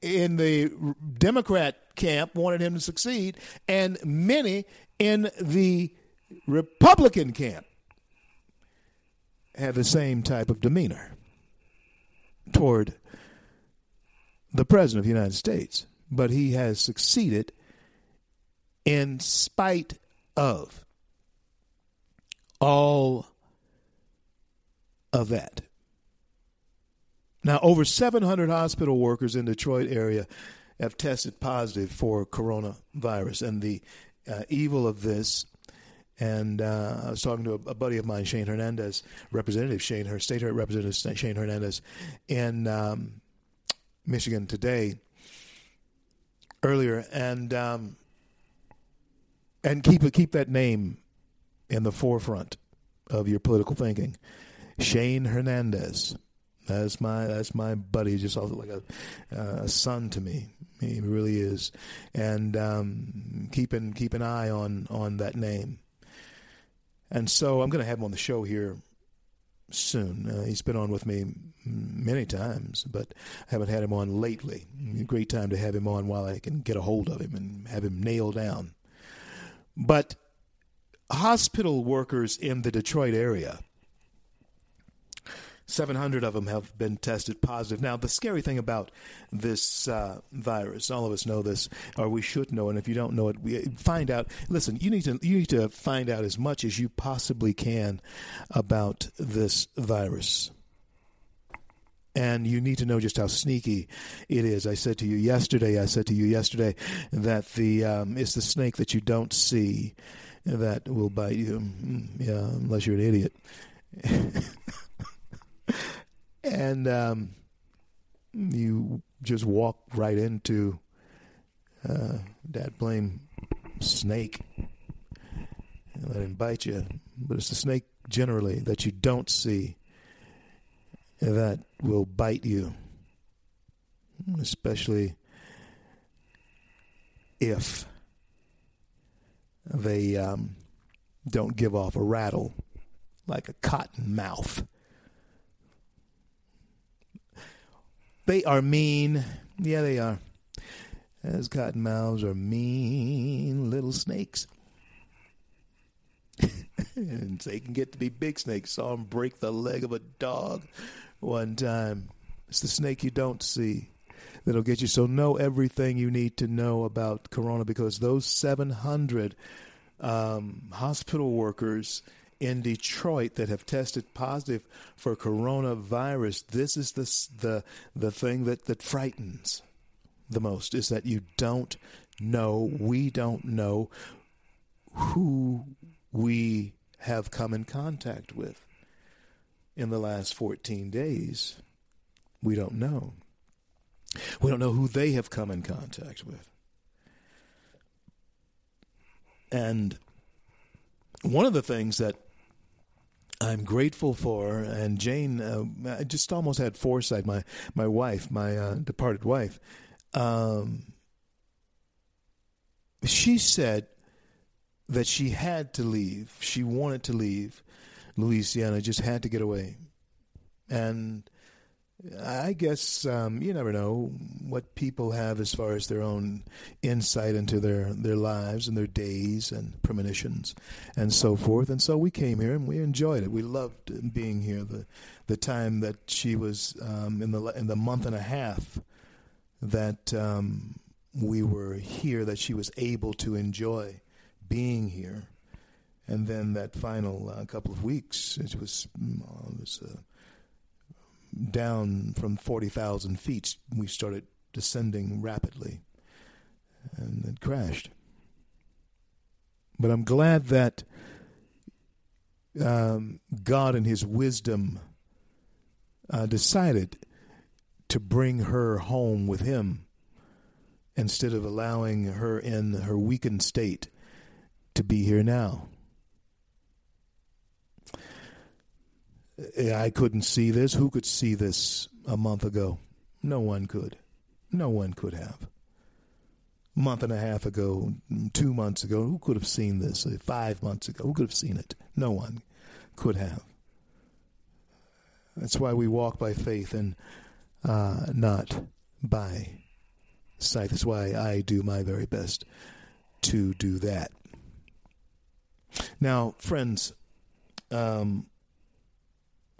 in the Democrat camp wanted him to succeed, and many in the Republican camp had the same type of demeanor toward the President of the United States. But he has succeeded in spite of all of that. Now, over 700 hospital workers in the Detroit area have tested positive for coronavirus, and the uh, evil of this. And uh, I was talking to a, a, buddy of mine, Shane Hernandez, Representative Shane, her state representative Shane Hernandez, in um, Michigan today, earlier, and um, and keep keep that name in the forefront of your political thinking, Shane Hernandez. That's my that's my buddy, just like a, uh, a son to me. He really is, and um, keep an keep an eye on on that name. And so I'm going to have him on the show here soon. Uh, he's been on with me many times, but I haven't had him on lately. Great time to have him on while I can get a hold of him and have him nailed down. But hospital workers in the Detroit area 700 of them have been tested positive. Now, the scary thing about this uh, virus, all of us know this, or we should know, and if you don't know it, we find out. Listen, you need to you need to find out as much as you possibly can about this virus. And you need to know just how sneaky it is. I said to you yesterday. I said to you yesterday that the um, it's the snake that you don't see that will bite you. Mm, yeah, unless you're an idiot. *laughs* and um, you just walk right into uh, that blame snake and let him bite you. But it's the snake generally that you don't see that will bite you, especially if they um, don't give off a rattle like a cotton mouth. They are mean. Yeah, they are. As cottonmouths are mean little snakes. *laughs* and they can get to be big snakes. Saw them break the leg of a dog one time. It's the snake you don't see that'll get you. So know everything you need to know about Corona because those 700 um, hospital workers in Detroit that have tested positive for coronavirus. This is the the the thing that that frightens the most is that you don't know, we don't know who we have come in contact with in the last 14 days. We don't know. We don't know who they have come in contact with. And one of the things that I'm grateful for. And Jane, uh, I just almost had foresight. My my wife, my uh, departed wife, um, she said that she had to leave. She wanted to leave Louisiana, just had to get away, and I guess um, you never know what people have as far as their own insight into their, their lives and their days and premonitions and so forth. And so we came here and we enjoyed it. We loved being here. The the time that she was um, in the in the month and a half that um, we were here, that she was able to enjoy being here, and then that final uh, couple of weeks, it was, mm, it was uh, down from 40,000 feet, we started descending rapidly and it crashed. But I'm glad that um, God, in His wisdom, uh, decided to bring her home with Him instead of allowing her in her weakened state to be here now. I couldn't see this. Who could see this a month ago? No one could. No one could have. A month and a half ago, two months ago, who could have seen this? Five months ago, who could have seen it? No one could have. That's why we walk by faith and uh, not by sight. That's why I do my very best to do that. Now, friends, um,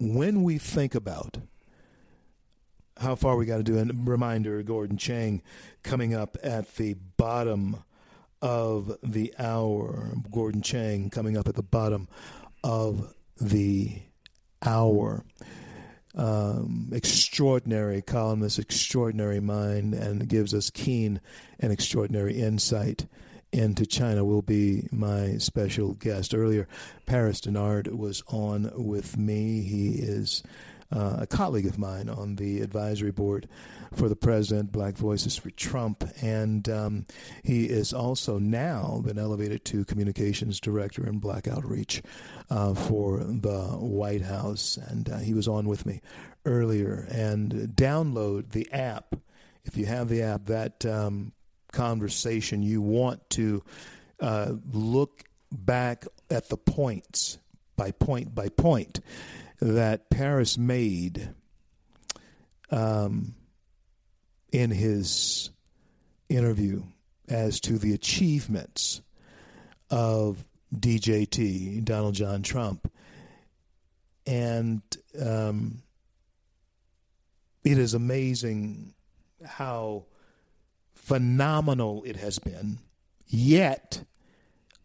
when we think about how far we got to do, and reminder Gordon Chang coming up at the bottom of the hour. Gordon Chang coming up at the bottom of the hour. Um, extraordinary columnist, extraordinary mind, and gives us keen and extraordinary insight into China will be my special guest. Earlier, Paris Dennard was on with me. He is uh, a colleague of mine on the advisory board for the president, Black Voices for Trump, and um, he is also now been elevated to communications director and Black Outreach uh, for the White House. And uh, he was on with me earlier. And download the app if you have the app. That um, conversation, you want to uh, look back at the points by point by point that Paris made um, in his interview as to the achievements of DJT, Donald John Trump. And um, it is amazing how phenomenal it has been, yet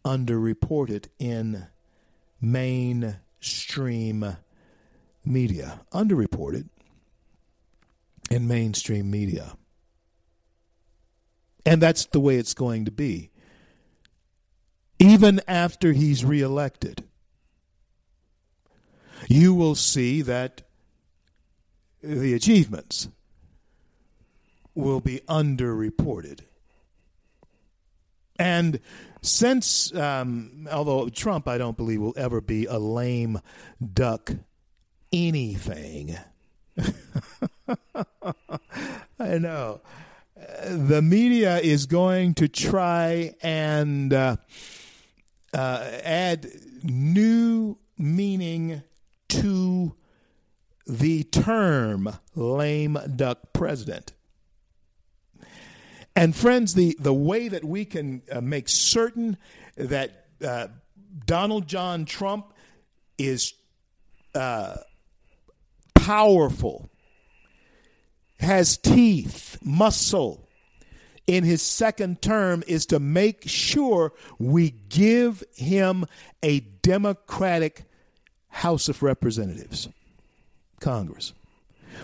underreported in mainstream media. Underreported in mainstream media. And that's the way it's going to be. Even after he's reelected, you will see that the achievements will be underreported. And since, um, although Trump, I don't believe, will ever be a lame duck anything. *laughs* I know. The media is going to try and uh, uh, add new meaning to the term lame duck president. And friends, the, the way that we can uh, make certain that uh, Donald John Trump is uh, powerful, has teeth, muscle in his second term is to make sure we give him a Democratic House of Representatives, Congress.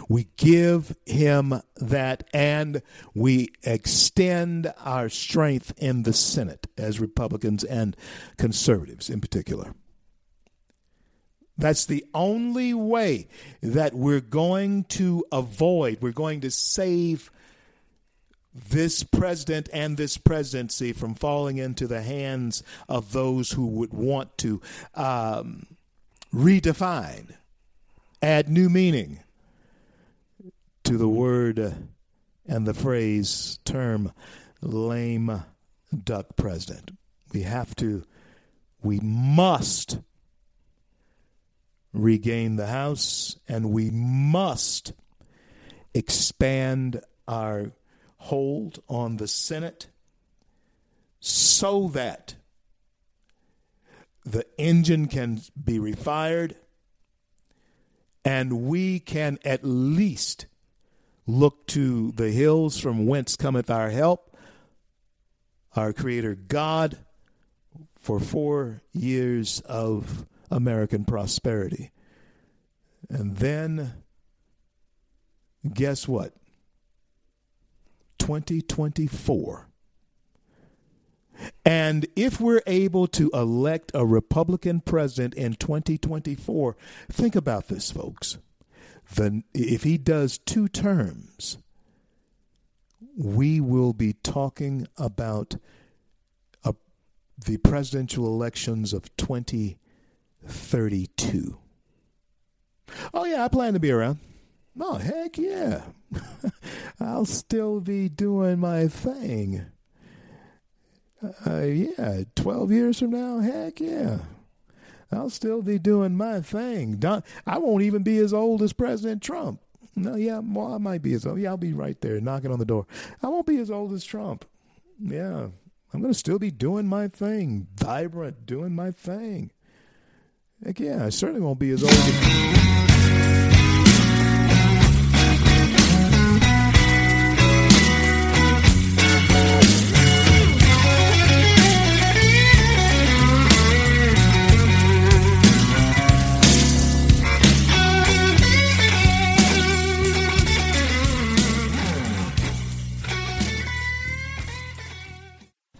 We give him that and we extend our strength in the Senate as Republicans and conservatives in particular. That's the only way that we're going to avoid, we're going to save this president and this presidency from falling into the hands of those who would want to um, redefine, add new meaning to the word and the phrase term lame duck president. We have to, we must regain the House and we must expand our hold on the Senate so that the engine can be refired and we can at least look to the hills from whence cometh our help, our Creator God, for four years of American prosperity. And then, guess what? 2024. And if we're able to elect a Republican president in 2024, think about this, folks the, if he does two terms, we will be talking about a, the presidential elections of 2032. Oh, yeah, I plan to be around. Oh, heck yeah. *laughs* I'll still be doing my thing. Uh, yeah, 12 years from now, heck yeah. I'll still be doing my thing. Don, I won't even be as old as President Trump. No, yeah, well, I might be as old. Yeah, I'll be right there knocking on the door. I won't be as old as Trump. Yeah, I'm going to still be doing my thing, vibrant, doing my thing. Heck yeah, I certainly won't be as old as.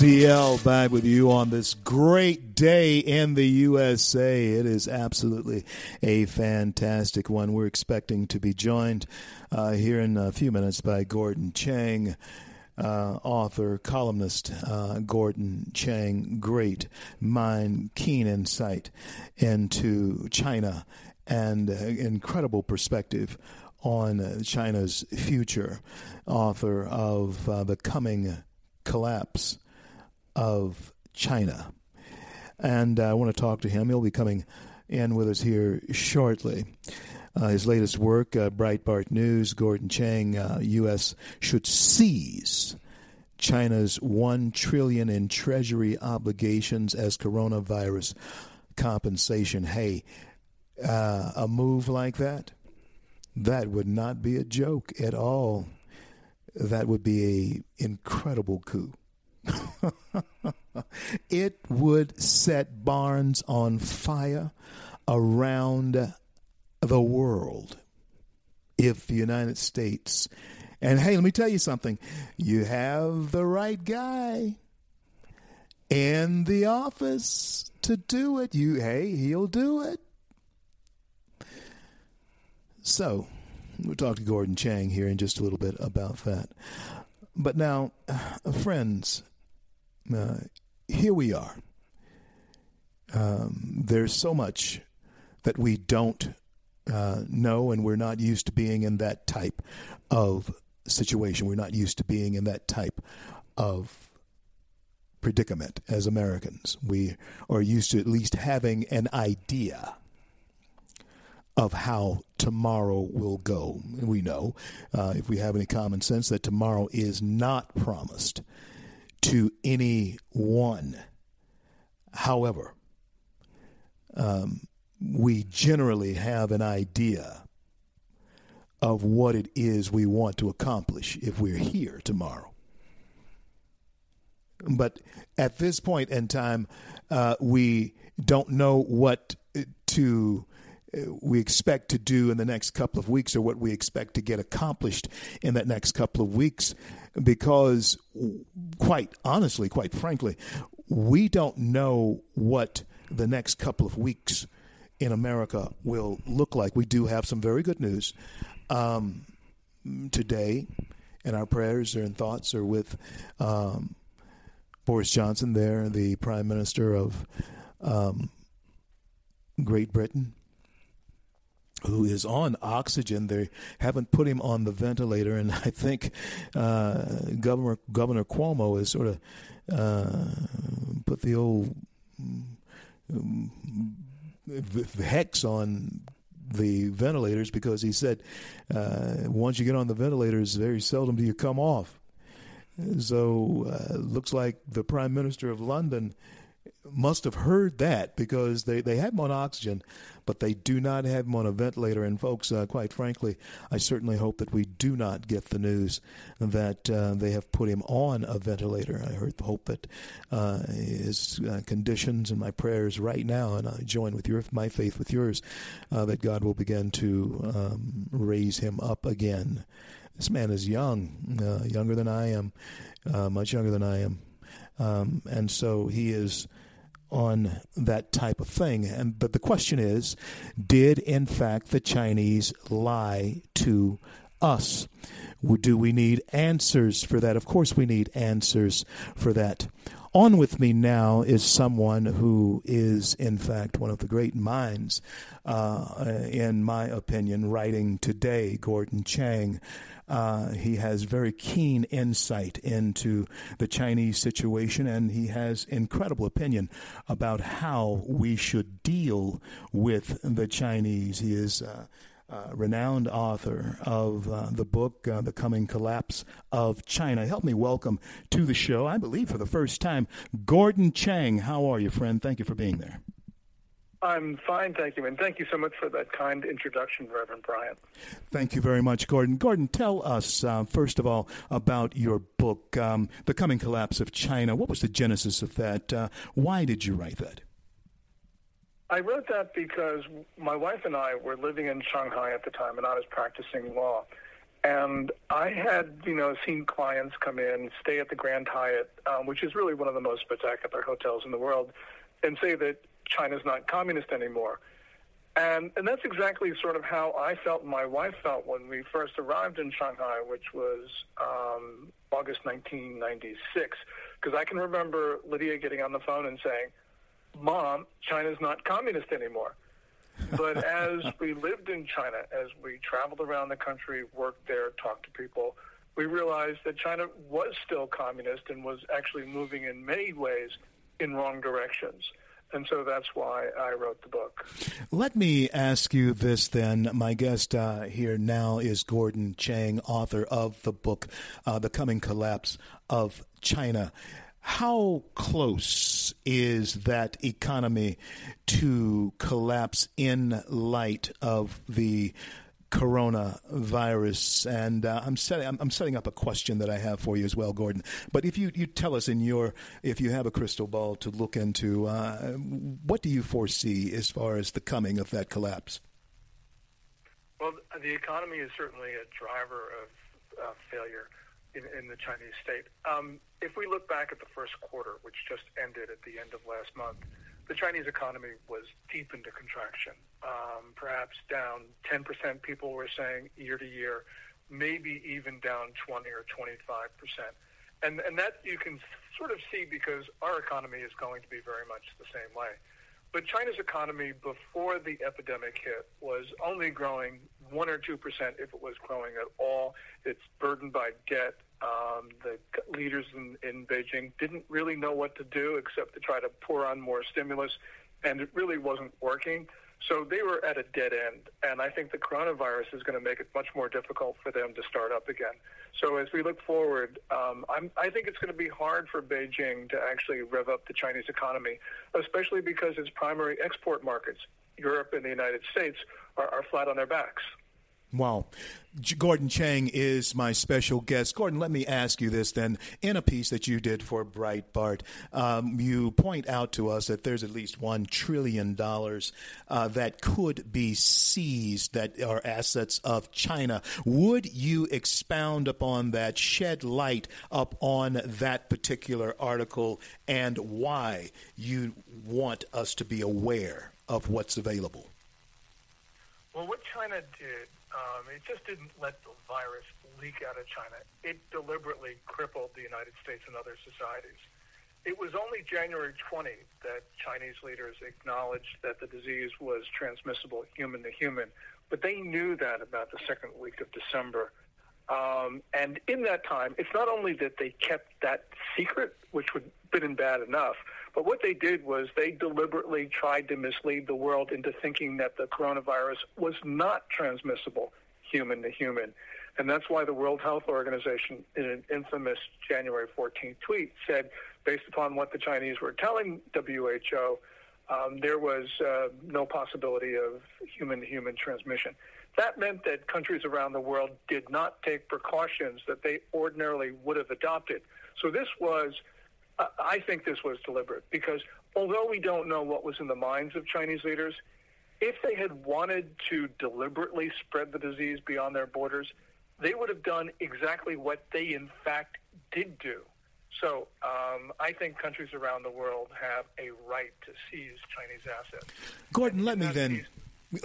CL back with you on this great day in the USA. It is absolutely a fantastic one. We're expecting to be joined uh, here in a few minutes by Gordon Chang. Uh, author, columnist uh, Gordon Chang, great mind, keen insight into China and uh, incredible perspective on China's future. Author of uh, The Coming Collapse of China. And I want to talk to him. He'll be coming in with us here shortly. Uh, his latest work, uh, Breitbart News, Gordon Chang, uh, U.S. should seize China's one trillion in treasury obligations as coronavirus compensation. Hey, uh, a move like that, that would not be a joke at all. That would be a incredible coup. *laughs* it would set barns on fire around the world if the United States and hey, let me tell you something. You have the right guy in the office to do it. You hey, he'll do it. So, we'll talk to Gordon Chang here in just a little bit about that. But now, uh, friends, uh, here we are. Um, there's so much that we don't uh, know, and we're not used to being in that type of situation. We're not used to being in that type of predicament as Americans. We are used to at least having an idea of how tomorrow will go. We know, uh, if we have any common sense, that tomorrow is not promised to anyone. However, um, we generally have an idea of what it is we want to accomplish if we're here tomorrow. But at this point in time, uh, we don't know what to we expect to do in the next couple of weeks or what we expect to get accomplished in that next couple of weeks because quite honestly quite frankly we don't know what the next couple of weeks in America will look like. We do have some very good news. Um, today and our prayers and thoughts are with um, Boris Johnson there the prime minister of um, Great Britain who is on oxygen. They haven't put him on the ventilator, and I think uh, Governor Governor Cuomo has sort of uh, put the old um, hex on the ventilators because he said uh, once you get on the ventilators, very seldom do you come off. So uh, looks like the Prime Minister of London must have heard that because they, they had him on oxygen, but they do not have him on a ventilator. And folks, uh, quite frankly, I certainly hope that we do not get the news that uh, they have put him on a ventilator. I heard, hope that uh, his uh, conditions and my prayers right now, and I join with your my faith with yours, uh, that God will begin to um, raise him up again. This man is young, uh, younger than I am, much younger than I am. Um, and so he is on that type of thing. And but the question is, did in fact the Chinese lie to us? Do we need answers for that? Of course, we need answers for that. On with me now is someone who is, in fact, one of the great minds, uh, in my opinion, writing today, Gordon Chang. Uh, he has very keen insight into the Chinese situation, and he has incredible opinion about how we should deal with the Chinese. He is. Uh, uh, renowned author of uh, the book uh, The Coming Collapse of China. Help me welcome to the show, I believe for the first time, Gordon Chang. How are you, friend? Thank you for being there. I'm fine, thank you, and thank you so much for that kind introduction, Reverend Bryant. Thank you very much, Gordon. Gordon, tell us uh, first of all about your book, um, "The Coming Collapse of China." What was the genesis of that? Uh, why did you write that? I wrote that because my wife and I were living in Shanghai at the time, and I was practicing law. And I had, you know, seen clients come in, stay at the Grand Hyatt, um, which is really one of the most spectacular hotels in the world, and say that China's not communist anymore. And, and that's exactly sort of how I felt and my wife felt when we first arrived in Shanghai, which was um, August 1996. Because I can remember Lydia getting on the phone and saying, Mom, China's not communist anymore. But *laughs* as we lived in China, as we traveled around the country, worked there, talked to people, we realized that China was still communist and was actually moving in many ways in wrong directions. And so that's why I wrote the book. Let me ask you this then. My guest uh, here now is Gordon Chang, author of the book, uh, The Coming Collapse of China. How close is that economy to collapse in light of the coronavirus. And uh, I'm setting I'm, I'm, setting up a question that I have for you as well, Gordon. But if you, you tell us in your if you have a crystal ball to look into, uh, what do you foresee as far as the coming of that collapse? Well, the economy is certainly a driver of uh, failure in, in, the Chinese state. Um, if we look back at the first quarter, which just ended at the end of last month the Chinese economy was deep into contraction, um, perhaps down 10%, people were saying year to year, maybe even down 20 or 25%. And, and that you can sort of see because our economy is going to be very much the same way. But China's economy before the epidemic hit was only growing 1 or 2% if it was growing at all. It's burdened by debt. Um, the leaders in, in Beijing didn't really know what to do except to try to pour on more stimulus, and it really wasn't working. So they were at a dead end, and I think the coronavirus is going to make it much more difficult for them to start up again. So as we look forward, um, i think it's going to be hard for Beijing to actually rev up the Chinese economy, especially because its primary export markets, Europe and the United States, are, are flat on their backs. Wow. Gordon Chang is my special guest. Gordon, let me ask you this then. In a piece that you did for Breitbart, um, you point out to us that there's at least $1 trillion uh, that could be seized that are assets of China. Would you expound upon that, shed light up on that particular article, and why you want us to be aware of what's available? Well, what China did um, it just didn't let the virus leak out of China. It deliberately crippled the United States and other societies. It was only January 20 that Chinese leaders acknowledged that the disease was transmissible human to human, but they knew that about the second week of December. Um, and in that time, it's not only that they kept that secret, which would have been bad enough, but what they did was they deliberately tried to mislead the world into thinking that the coronavirus was not transmissible human to human. And that's why the World Health Organization, in an infamous January 14th tweet, said, based upon what the Chinese were telling WHO, um, there was uh, no possibility of human-to-human transmission. That meant that countries around the world did not take precautions that they ordinarily would have adopted. So this was, I think this was deliberate because although we don't know what was in the minds of Chinese leaders, if they had wanted to deliberately spread the disease beyond their borders, they would have done exactly what they in fact did do. So um, I think countries around the world have a right to seize Chinese assets. Gordon, let me then.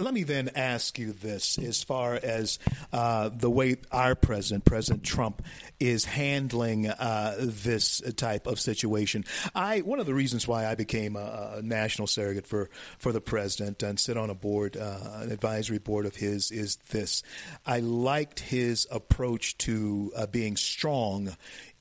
Let me then ask you this as far as uh, the way our president, President Trump, is handling uh, this type of situation. I one of the reasons why I became a, a national surrogate for, for the president and sit on a board, uh, an advisory board of his, is this. I liked his approach to uh, being strong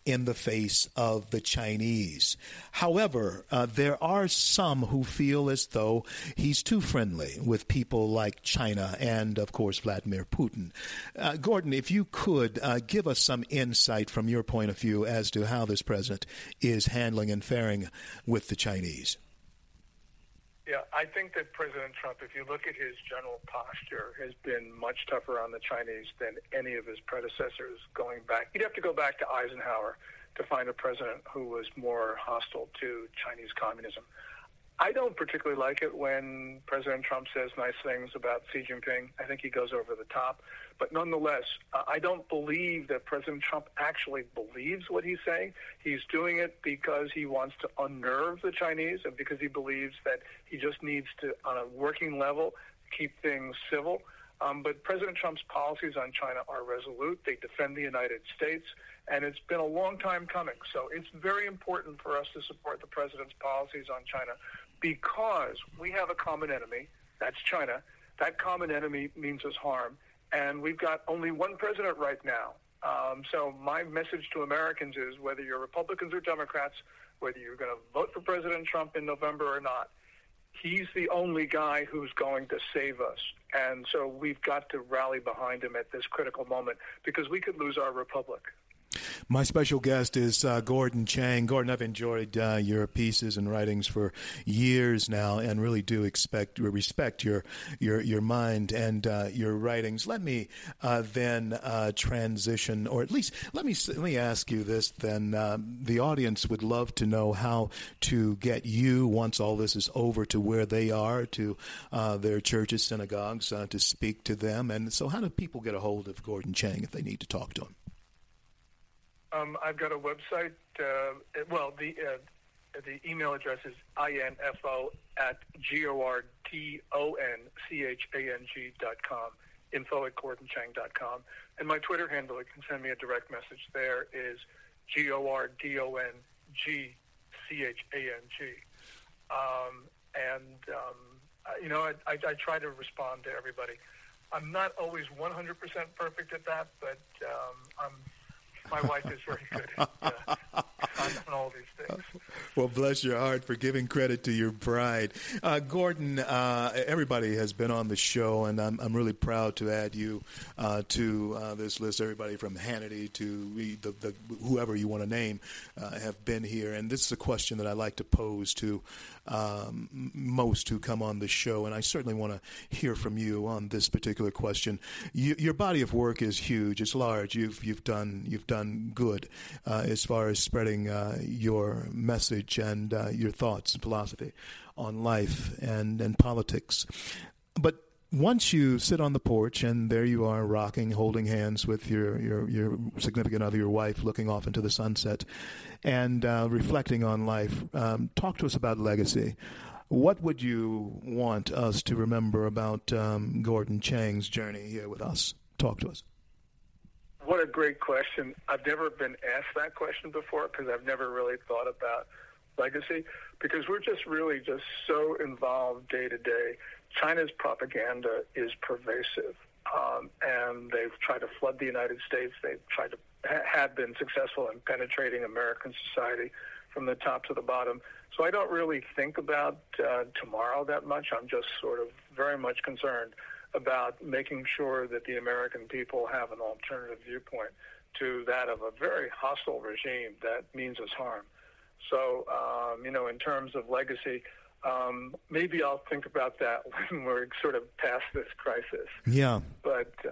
in the face of the Chinese. However, uh, there are some who feel as though he's too friendly with people like China and, of course, Vladimir Putin. Uh, Gordon, if you could uh, give us some insight from your point of view as to how this president is handling and faring with the Chinese. Yeah, I think that President Trump, if you look at his general posture, has been much tougher on the Chinese than any of his predecessors going back. You'd have to go back to Eisenhower to find a president who was more hostile to Chinese communism. I don't particularly like it when President Trump says nice things about Xi Jinping. I think he goes over the top. But nonetheless, uh, I don't believe that President Trump actually believes what he's saying. He's doing it because he wants to unnerve the Chinese and because he believes that he just needs to, on a working level, keep things civil. Um, but President Trump's policies on China are resolute. They defend the United States, and it's been a long time coming. So it's very important for us to support the president's policies on China because we have a common enemy, that's China. That common enemy means us harm, and we've got only one president right now. Um, so my message to Americans is whether you're Republicans or Democrats, whether you're going to vote for President Trump in November or not, he's the only guy who's going to save us. And so we've got to rally behind him at this critical moment because we could lose our republic. My special guest is uh, Gordon Chang. Gordon, I've enjoyed uh, your pieces and writings for years now, and really do expect respect your your your mind and uh, your writings. Let me uh, then uh, transition, or at least let me let me ask you this. Then um, the audience would love to know how to get you once all this is over to where they are, to uh, their churches, synagogues, to speak to them. And so, how do people get a hold of Gordon Chang if they need to talk to him? Um, I've got a website. Uh, well, the uh, the email address is info at g o r d o n c h a n g dot com. Info at dot com. And my Twitter handle, you can send me a direct message there, is G O R D O N G C H A N G. Um, and, um, you know, I, I, I try to respond to everybody. I'm not always 100% perfect at that, but um, I'm my wife is very good at, uh, on all these things. *laughs* Well, bless your heart for giving credit to your bride. Uh, Gordon, uh, everybody has been on the show, and I'm, I'm really proud to add you uh, to uh, this list. Everybody from Hannity to the, the, whoever you want to name uh, have been here. And this is a question that I like to pose to um, most who come on the show, and I certainly want to hear from you on this particular question. You, your body of work is huge; it's large. You've you've done you've done good uh, as far as spreading uh, your message and uh, your thoughts and philosophy on life and and politics. But once you sit on the porch and there you are rocking, holding hands with your, your, your significant other, your wife, looking off into the sunset and uh, reflecting on life, um, talk to us about legacy. What would you want us to remember about um, Gordon Chang's journey here with us? Talk to us. What a great question. I've never been asked that question before because I've never really thought about legacy because we're just really just so involved day to day China's propaganda is pervasive, um, and they've tried to flood the United States. They've tried to ha- have been successful in penetrating American society from the top to the bottom. So I don't really think about uh, tomorrow that much. I'm just sort of very much concerned about making sure that the American people have an alternative viewpoint to that of a very hostile regime that means us harm. So, um, you know, in terms of legacy, Um, maybe I'll think about that *laughs* when we're sort of past this crisis. Yeah. But uh,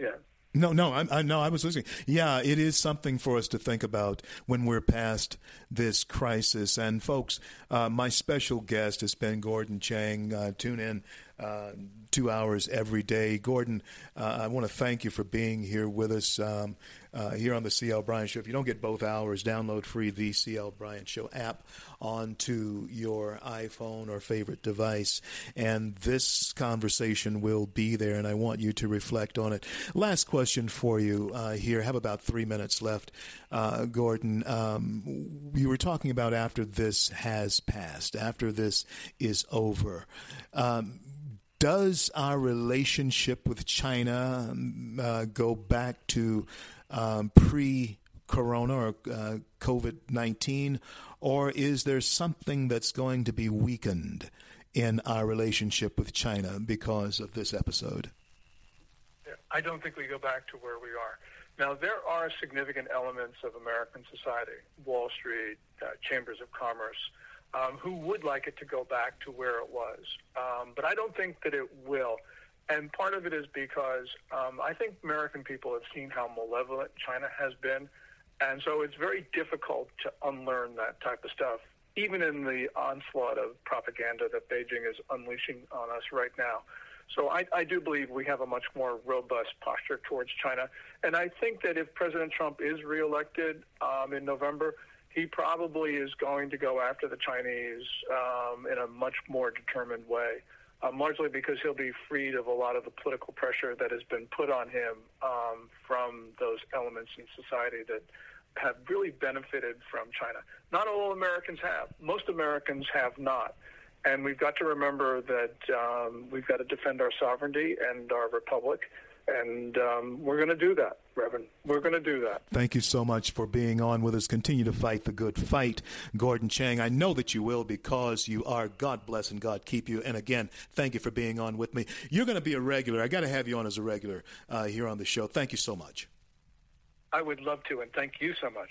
yeah. No, no, I, I no, I was listening. Yeah, it is something for us to think about when we're past this crisis. And folks, uh, my special guest has been Gordon Chang. Uh, tune in uh, two hours every day. Gordon, uh, I want to thank you for being here with us um, uh, here on the CL Bryant Show. If you don't get both hours, download free the CL Bryant Show app onto your iPhone or favorite device, and this conversation will be there, and I want you to reflect on it. Last question for you uh, here. Have about three minutes left. Uh, Gordon, um, you were talking about after this has passed, after this is over. Um, does our relationship with China um, uh, go back to um, pre corona or uh, COVID 19, or is there something that's going to be weakened in our relationship with China because of this episode? I don't think we go back to where we are. Now, there are significant elements of American society, Wall Street, uh, chambers of commerce, um, who would like it to go back to where it was. Um, but I don't think that it will. And part of it is because um, I think American people have seen how malevolent China has been. And so it's very difficult to unlearn that type of stuff, even in the onslaught of propaganda that Beijing is unleashing on us right now. So I, I do believe we have a much more robust posture towards China. And I think that if President Trump is reelected um, in November, he probably is going to go after the Chinese um, in a much more determined way, um, largely because he'll be freed of a lot of the political pressure that has been put on him um, from those elements in society that have really benefited from China. Not all Americans have. Most Americans have not. And we've got to remember that um, we've got to defend our sovereignty and our republic and um, we're going to do that, Reverend. We're going to do that. Thank you so much for being on with us. Continue to fight the good fight, Gordon Chang. I know that you will because you are. God bless and God keep you. And again, thank you for being on with me. You're going to be a regular. I got to have you on as a regular uh, here on the show. Thank you so much. I would love to, and thank you so much.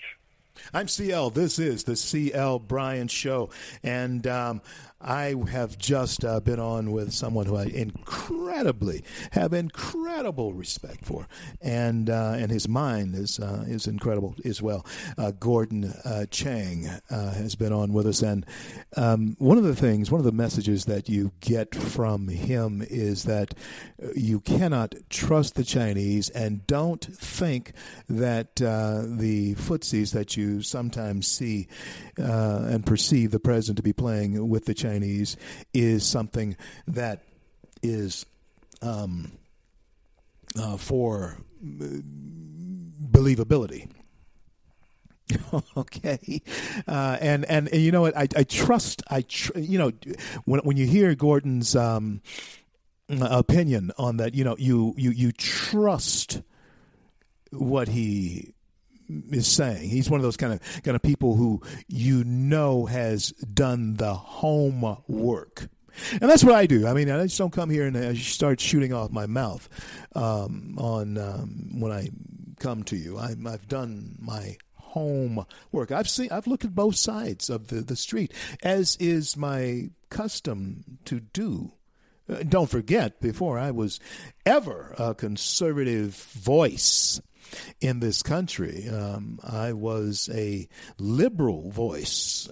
I'm CL. This is the CL Bryant Show. And um, I have just uh, been on with someone who I incredibly have incredible respect for, and uh, and his mind is uh, is incredible as well. Uh, Gordon uh, Chang uh, has been on with us, and um, one of the things, one of the messages that you get from him is that you cannot trust the Chinese, and don't think that the footsies that you sometimes see and perceive the president to be playing with the Chinese Chinese is something that is um, uh, for believability. *laughs* okay, uh, and, and, and you know what? I, I trust. I tr- you know when when you hear Gordon's um, opinion on that, you know you you you trust what he is saying. He's one of those kind of kind of people who you know has done the homework. And that's what I do. I mean, I just don't come here and I start shooting off my mouth um, on um, when I come to you. I, I've done my homework. I've seen, I've looked at both sides of the, the street, as is my custom to do. Uh, don't forget, before I was ever a conservative voice in this country. Um, I was a liberal voice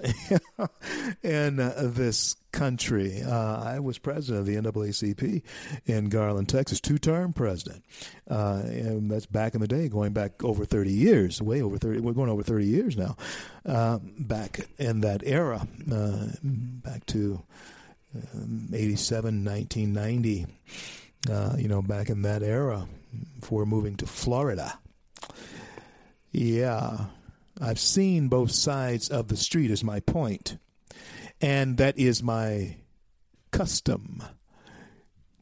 *laughs* in uh, this country. Uh, I was president of the NAACP in Garland, Texas, two term president. Uh, and that's back in the day, going back over 30 years, way over 30, we're going over 30 years now, uh, back in that era, uh, back to um, 87, 1990. Uh, you know, back in that era, before moving to Florida. Yeah, I've seen both sides of the street, is my point. And that is my custom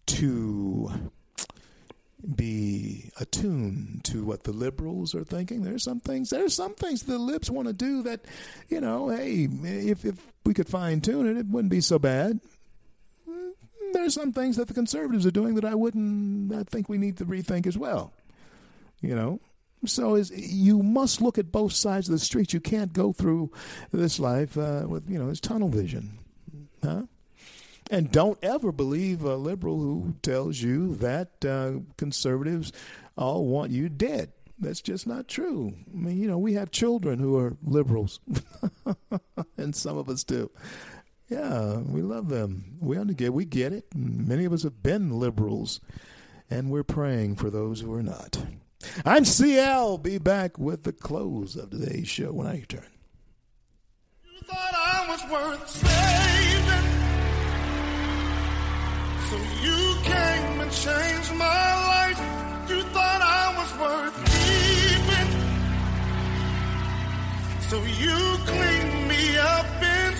to be attuned to what the liberals are thinking. There's some things. There's some things the libs want to do that, you know. Hey, if if we could fine tune it, it wouldn't be so bad. There's some things that the conservatives are doing that I wouldn't. I think we need to rethink as well. You know, so is you must look at both sides of the street. You can't go through this life uh, with you know this tunnel vision. Huh? And don't ever believe a liberal who tells you that uh, conservatives all want you dead. That's just not true. I mean, you know, we have children who are liberals, *laughs* and some of us do. Yeah, we love them. We understand. We get it. Many of us have been liberals, and we're praying for those who are not. I'm CL. Be back with the close of today's show when I return. You thought I was worth saving, so you came and changed my life. You thought I was worth keeping, so you cleaned me up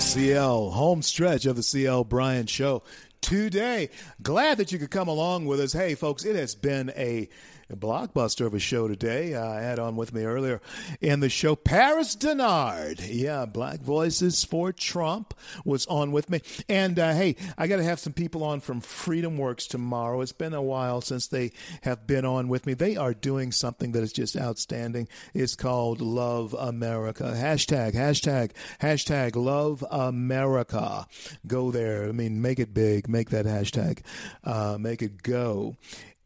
CL, home stretch of the CL Bryant Show today. Glad that you could come along with us. Hey, folks, it has been a blockbuster of a show today. Uh, I had on with me earlier in the show Paris Dennard. Yeah, Black Voices for Trump was on with me. And uh, hey, I got to have some people on from Freedom Works tomorrow. It's been a while since they have been on with me. They are doing something that is just outstanding. It's called Love America. Hashtag, hashtag, hashtag Love America. Go there. I mean, make it big. Make that hashtag. Uh, make it go.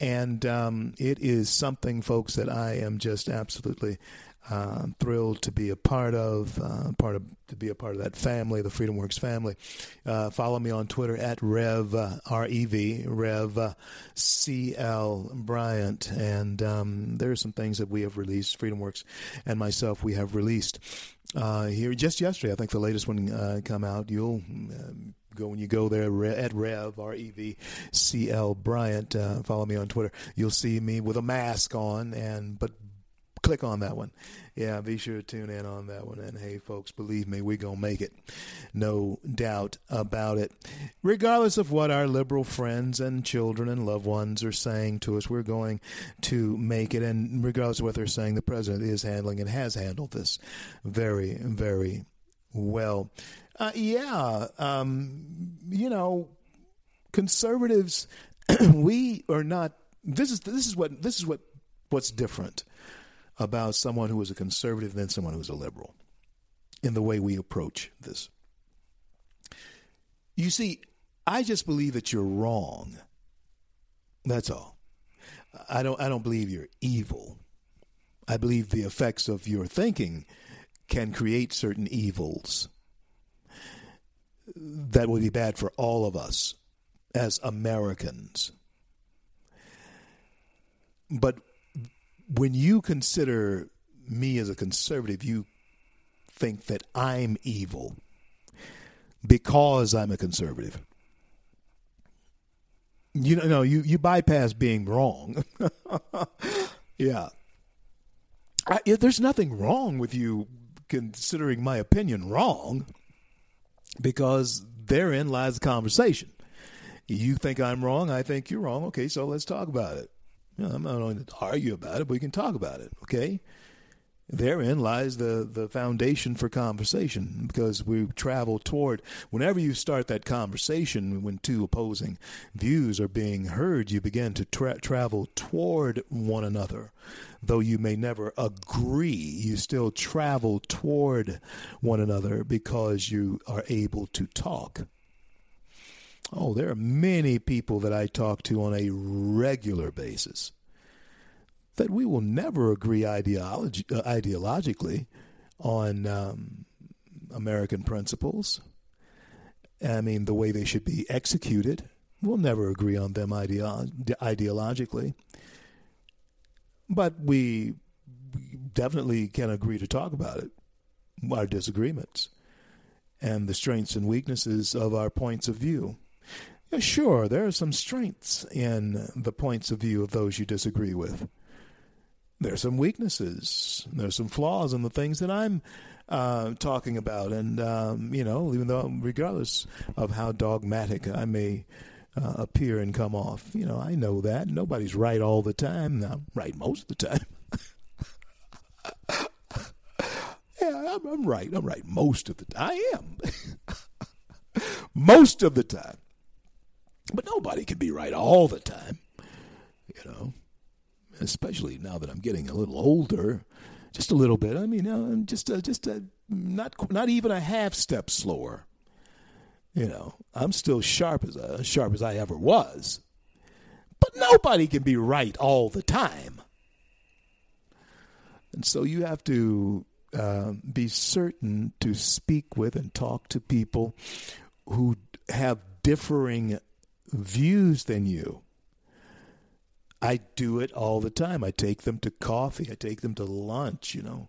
And um, it is something, folks, that I am just absolutely uh, thrilled to be a part of, uh, part of to be a part of that family, the Freedom Works family. Uh, follow me on Twitter at Rev uh, R E V Rev uh, C L Bryant, and um, there are some things that we have released. Freedom Works and myself, we have released uh, here just yesterday. I think the latest one uh, come out. You'll. Go when you go there at Rev R E V C L Bryant. Uh, follow me on Twitter. You'll see me with a mask on, and but click on that one. Yeah, be sure to tune in on that one. And hey, folks, believe me, we're going to make it. No doubt about it. Regardless of what our liberal friends and children and loved ones are saying to us, we're going to make it. And regardless of what they're saying, the president is handling and has handled this very, very well. Uh, yeah, um, you know, conservatives, *clears throat* we are not. This is this is what this is what what's different about someone who is a conservative than someone who's a liberal in the way we approach this. You see, I just believe that you're wrong. That's all. I don't I don't believe you're evil. I believe the effects of your thinking can create certain evils that would be bad for all of us as Americans. But when you consider me as a conservative, you think that I'm evil because I'm a conservative. You know, no, you, you bypass being wrong. *laughs* yeah. I, there's nothing wrong with you considering my opinion wrong because therein lies the conversation. You think I'm wrong, I think you're wrong. Okay, so let's talk about it. You know, I'm not going to argue about it, but we can talk about it. Okay, therein lies the the foundation for conversation because we travel toward. Whenever you start that conversation, when two opposing views are being heard, you begin to tra- travel toward one another. Though you may never agree, you still travel toward one another because you are able to talk. Oh, there are many people that I talk to on a regular basis that we will never agree ideology, uh, ideologically on um, American principles. I mean, the way they should be executed. We'll never agree on them ideo- ideologically. But we definitely can agree to talk about it, our disagreements, and the strengths and weaknesses of our points of view. Yeah, sure, there are some strengths in the points of view of those you disagree with. There are some weaknesses. There's some flaws in the things that I'm uh, talking about, and um, you know, even though, regardless of how dogmatic I may uh, appear and come off, you know, I know that nobody's right all the time. I'm right most of the time. *laughs* yeah, I'm, I'm right. I'm right most of the time. I am *laughs* most of the time. But nobody can be right all the time, you know. Especially now that I'm getting a little older, just a little bit. I mean, uh, just uh, just uh, not not even a half step slower. You know, I'm still sharp as uh, sharp as I ever was. But nobody can be right all the time, and so you have to uh, be certain to speak with and talk to people who have differing views than you. I do it all the time. I take them to coffee. I take them to lunch. You know,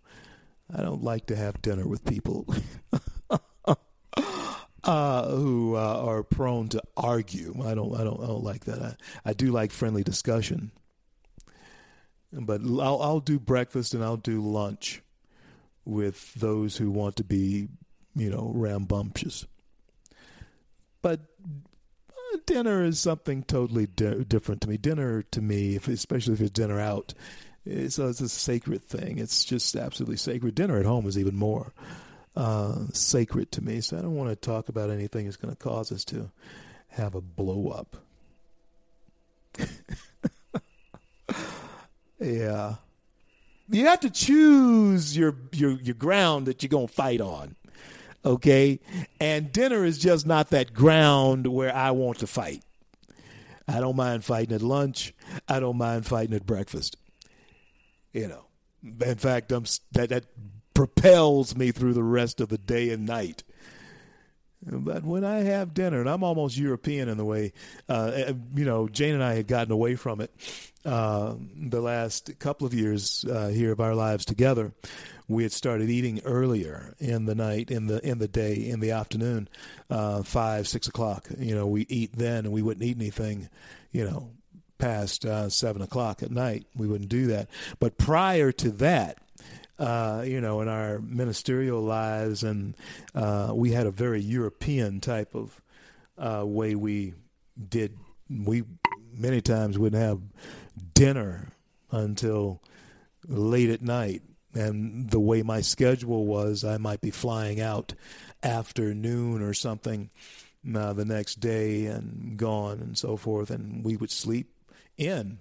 I don't like to have dinner with people *laughs* uh, who uh, are prone to argue. I don't. I don't. I don't like that. I, I do like friendly discussion. But I'll, I'll do breakfast and I'll do lunch with those who want to be, you know, rambunctious. But dinner is something totally di- different to me. Dinner to me, if, especially if it's dinner out, it's a, it's a sacred thing. It's just absolutely sacred. Dinner at home is even more uh, sacred to me. So I don't want to talk about anything that's going to cause us to have a blow up. *laughs* yeah. You have to choose your your your ground that you're going to fight on okay? And dinner is just not that ground where I want to fight. I don't mind fighting at lunch. I don't mind fighting at breakfast. You know, in fact, I'm, that that propels me through the rest of the day and night. But when I have dinner, and I'm almost European in the way, uh, eh, you know, Jane and I had gotten away from it uh, the last couple of years uh, here of our lives together we had started eating earlier in the night, in the in the day, in the afternoon, uh, five six o'clock. You know, we eat then, and we wouldn't eat anything, you know, past uh, seven o'clock at night. We wouldn't do that. But prior to that, uh, you know, in our ministerial lives, and uh, we had a very European type of uh, way we did. We many times wouldn't have dinner until late at night and the way my schedule was, I might be flying out after noon or something uh, the next day and gone and so forth, and we would sleep in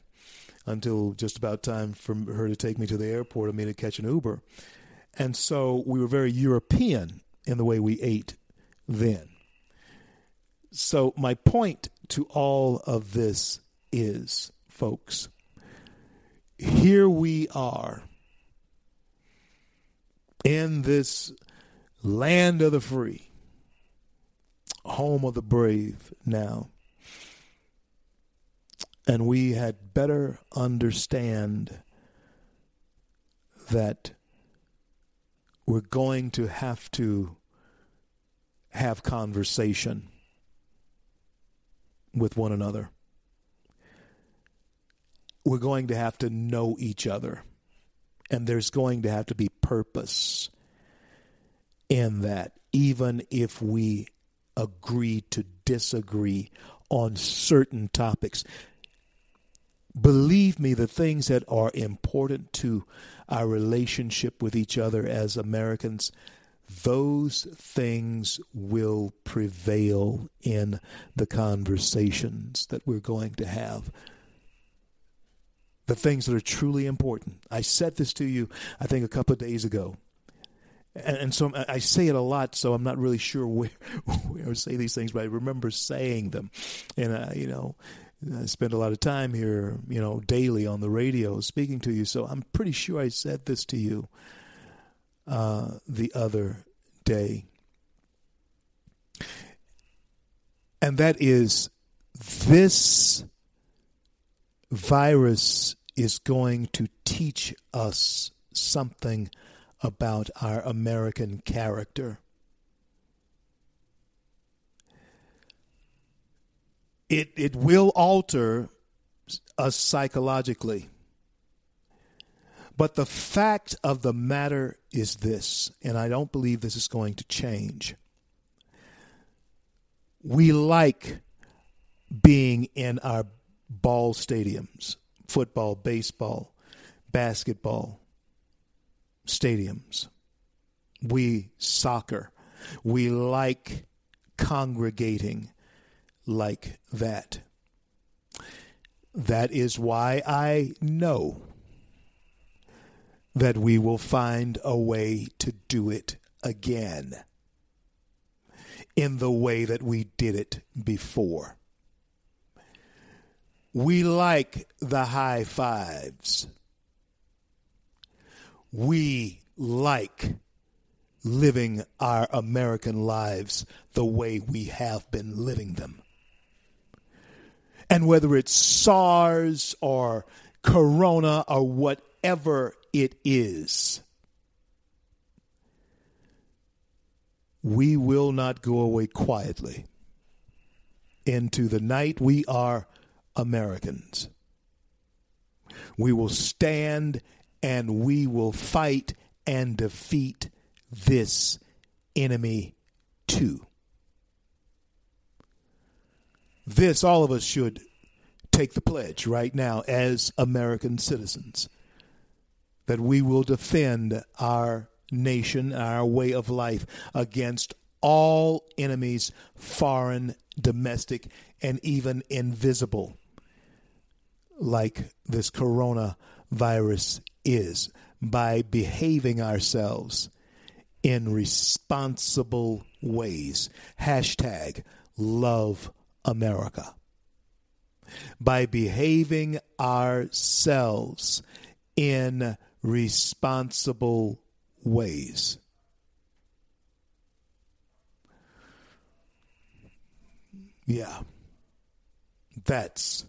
until just about time for her to take me to the airport and me to catch an Uber. And so we were very European in the way we ate then. So, my point to all of this is, folks, here we are in this land of the free, home of the brave now. And we had better understand that we're going to have to have conversation with one another. We're going to have to know each other. And there's going to have to be purpose in that, even if we agree to disagree on certain topics. Believe me, the things that are important to our relationship with each other as Americans, those things will prevail in the conversations that we're going to have the things that are truly important. I said this to you, I think, a couple of days ago. And, and so I say it a lot, so I'm not really sure *laughs* where, where I say these things, but I remember saying them. And, uh, you know, I spend a lot of time here, you know, daily on the radio speaking to you. So I'm pretty sure I said this to you uh, the other day. And that is this virus is going to teach us something about our American character. It, it will alter us psychologically. But the fact of the matter is this, and I don't believe this is going to change. We like being in our ball stadiums, football, baseball, basketball stadiums. We soccer. We like congregating like that. That is why I know that we will find a way to do it again in the way that we did it before. We like the high fives. We like living our American lives the way we have been living them. And whether it's SARS or Corona or whatever it is, we will not go away quietly into the night. We are Americans. We will stand and we will fight and defeat this enemy too. This, all of us should take the pledge right now as American citizens that we will defend our nation, our way of life against all enemies, foreign, domestic, and even invisible, like this coronavirus is, by behaving ourselves in responsible ways. Hashtag love America. By behaving ourselves in responsible ways. Yeah. That's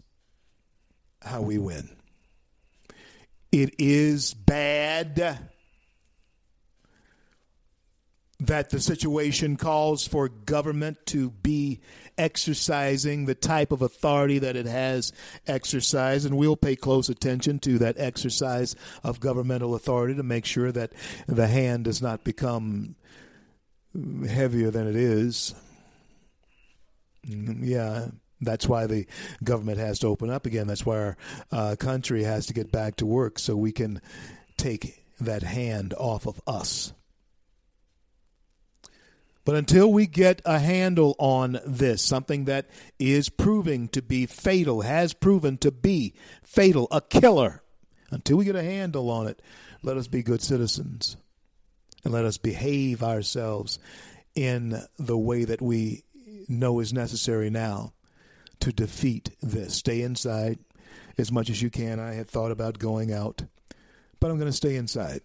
how we win. It is bad that the situation calls for government to be exercising the type of authority that it has exercised, and we'll pay close attention to that exercise of governmental authority to make sure that the hand does not become heavier than it is. Yeah, that's why the government has to open up again. That's why our uh, country has to get back to work so we can take that hand off of us. But until we get a handle on this, something that is proving to be fatal, has proven to be fatal, a killer, until we get a handle on it, let us be good citizens and let us behave ourselves in the way that we know is necessary now to defeat this. Stay inside as much as you can. I had thought about going out, but I'm going to stay inside.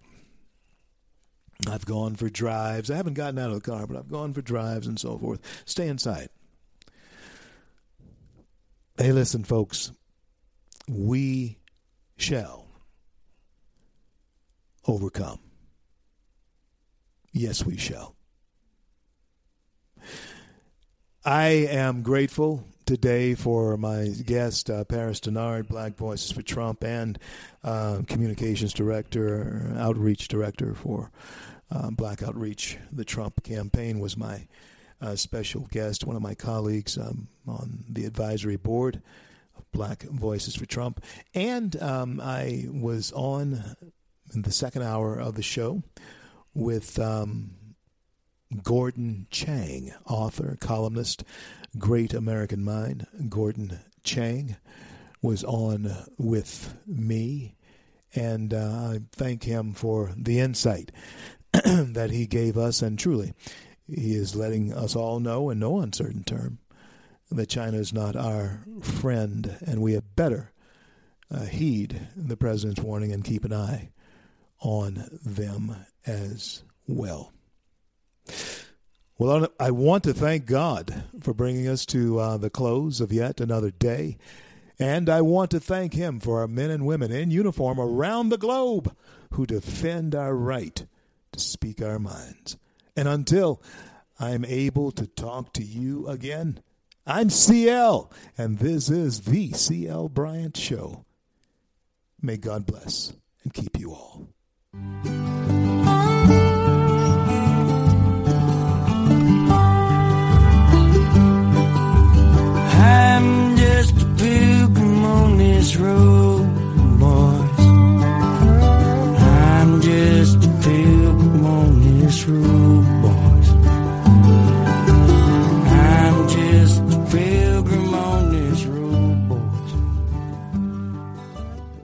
I've gone for drives. I haven't gotten out of the car, but I've gone for drives and so forth. Stay inside. Hey, listen, folks. We shall overcome. Yes, we shall. I am grateful today for my guest, uh, Paris Dennard, Black Voices for Trump, and uh, Communications Director, Outreach Director for uh, Black Outreach. The Trump campaign was my uh, special guest, one of my colleagues um, on the advisory board of Black Voices for Trump. And um, I was on in the second hour of the show with um, Gordon Chang, author, columnist, great American mind. Gordon Chang was on with me, and uh, I thank him for the insight *clears throat* that he gave us. And truly, he is letting us all know, in no uncertain term, that China is not our friend, and we had better uh, heed the president's warning and keep an eye on them as well. Well, I want to thank God for bringing us to uh, the close of yet another day. And I want to thank him for our men and women in uniform around the globe who defend our right speak our minds. And until I'm able to talk to you again, I'm CL, and this is the CL Bryant Show. May God bless and keep you all. I'm just a pilgrim on this road.